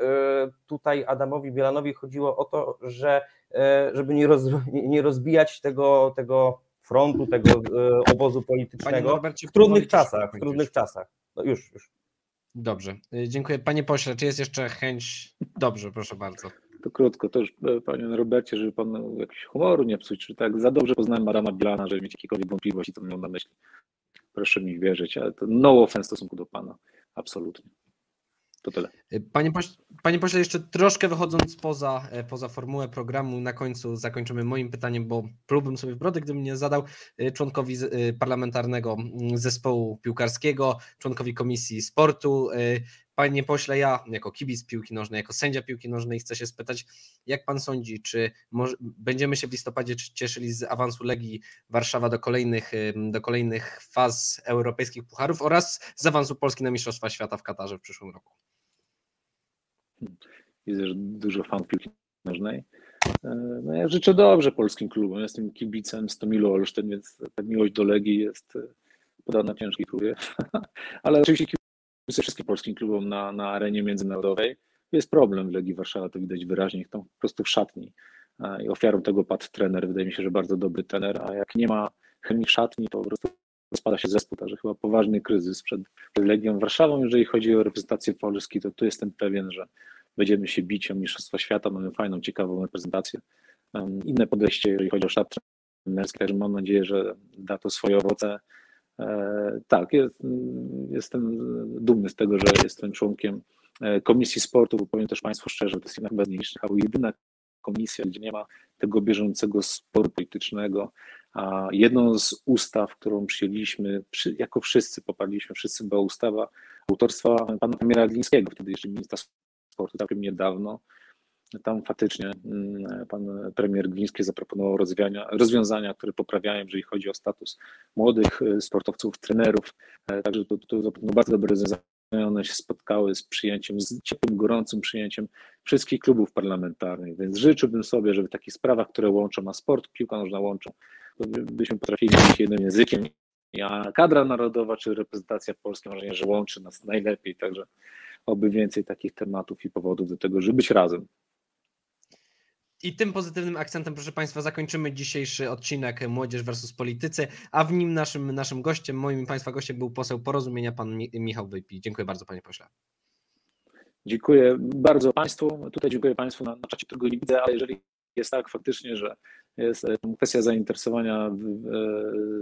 y, tutaj Adamowi Bielanowi chodziło o to, że e, żeby nie, roz, nie rozbijać tego, tego frontu, tego e, obozu politycznego Norbercie, w trudnych czasach, w trudnych czasach. No już, już. Dobrze, dziękuję. Panie pośle, czy jest jeszcze chęć? Dobrze, proszę bardzo. To krótko, to już e, panie Robercie, żeby pan e, jakiś humoru nie psuć, czy tak za dobrze poznałem Marama Bilana, żeby mieć jakiekolwiek wątpliwości, co miał na myśli. Proszę mi wierzyć, ale to no offense w stosunku do pana. Absolutnie. To tyle. Y, Panie, poś, panie pośle, jeszcze troszkę wychodząc poza, e, poza formułę programu, na końcu zakończymy moim pytaniem, bo plułbym sobie w brodę, gdybym nie zadał y, członkowi parlamentarnego mm, zespołu piłkarskiego, członkowi Komisji Sportu. Panie pośle, ja jako kibic piłki nożnej, jako sędzia piłki nożnej chcę się spytać, jak pan sądzi, czy może, będziemy się w listopadzie cieszyli z awansu Legii Warszawa do kolejnych, do kolejnych faz europejskich pucharów oraz z awansu Polski na Mistrzostwa Świata w Katarze w przyszłym roku? Widzę, że dużo fanów piłki nożnej. E, No ja życzę dobrze polskim klubom. Jestem kibicem z Tomilu Olsztyn, więc ta miłość do Legii jest e, podana ciężkiej próbie. Ale oczywiście wszystkim polskim klubom na, na arenie międzynarodowej. Jest problem w Legii Warszawa, to widać wyraźnie, tam po prostu w szatni. I ofiarą tego padł trener. Wydaje mi się, że bardzo dobry trener, a jak nie ma chemii w szatni, to po prostu rozpada się zespół, także chyba poważny kryzys przed Legią Warszawą. Jeżeli chodzi o reprezentację Polski, to tu jestem pewien, że będziemy się bić o Mistrzostwa Świata, mamy fajną, ciekawą reprezentację. Inne podejście, jeżeli chodzi o sztab trenerski, także mam nadzieję, że da to swoje owoce. E, tak, jest, jestem dumny z tego, że jestem członkiem e, Komisji Sportu, bo powiem też Państwu szczerze, to jest jedna chyba z albo jedyna komisja, gdzie nie ma tego bieżącego sporu politycznego, a jedną z ustaw, którą przyjęliśmy, przy, jako wszyscy poparliśmy, wszyscy była ustawa autorstwa pana premiera Glińskiego, wtedy jeszcze ministra sportu, całkiem niedawno. Tam faktycznie mm, pan premier Gliński zaproponował rozwiązania, które poprawiają, jeżeli chodzi o status młodych y, sportowców, trenerów. E, Także to, to zaproponował bardzo dobre rozwiązania. One się spotkały z przyjęciem, z ciepłym, gorącym przyjęciem wszystkich klubów parlamentarnych, więc życzyłbym sobie, żeby w takich sprawach, które łączą, a sport, piłka nożna łączą, to by- byśmy potrafili mówić jednym językiem. A kadra narodowa czy reprezentacja polska, mam wrażenie, że łączy nas najlepiej, także oby więcej takich tematów i powodów do tego, żeby być razem. I tym pozytywnym akcentem, proszę Państwa, zakończymy dzisiejszy odcinek Młodzież versus Politycy, a w nim naszym, naszym gościem, moim Państwa gościem był poseł porozumienia, pan Mi- Michał Wypi. Dziękuję bardzo, Panie Pośle. Dziękuję bardzo Państwu. Tutaj dziękuję Państwu na, na czacie, którego nie widzę, ale jeżeli jest tak faktycznie, że jest e, kwestia zainteresowania e,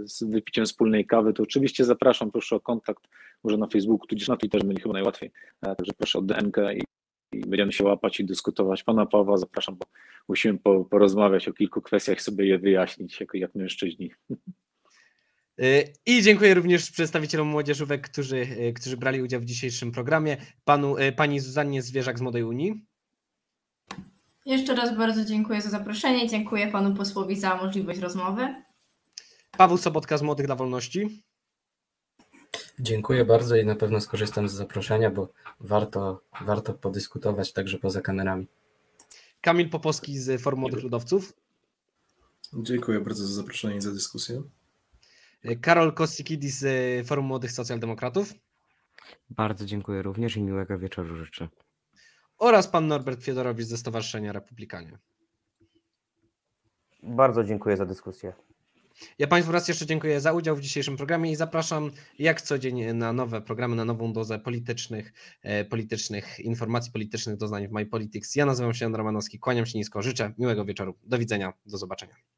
z wypiciem wspólnej kawy, to oczywiście zapraszam, proszę o kontakt, może na Facebooku, tudzież na Twitterze będzie chyba najłatwiej. E, Także proszę o DM i, i będziemy się łapać i dyskutować. Pana Pawła zapraszam, bo musimy po, porozmawiać o kilku kwestiach, sobie je wyjaśnić jako jak mężczyźni. Y, I dziękuję również przedstawicielom młodzieżówek, którzy, y, którzy brali udział w dzisiejszym programie. Panu, y, pani Zuzannie Zwierzak z Młodej Unii. Jeszcze raz bardzo dziękuję za zaproszenie. Dziękuję panu posłowi za możliwość rozmowy. Paweł Sobotka z Młodych dla Wolności. Dziękuję bardzo i na pewno skorzystam z zaproszenia, bo warto, warto podyskutować także poza kamerami. Kamil Popowski z Forum Młodych Ludowców. Dziękuję bardzo za zaproszenie i za dyskusję. Karol Kostikidis z Forum Młodych Socjaldemokratów. Bardzo dziękuję również i miłego wieczoru życzę. Oraz pan Norbert Fiedorowicz ze Stowarzyszenia Republikanie. Bardzo dziękuję za dyskusję. Ja Państwu raz jeszcze dziękuję za udział w dzisiejszym programie i zapraszam jak co dzień na nowe programy, na nową dozę politycznych, e, politycznych informacji, politycznych doznań w My Politics. Ja nazywam się Jan Romanowski, kłaniam się nisko, życzę miłego wieczoru. Do widzenia, do zobaczenia.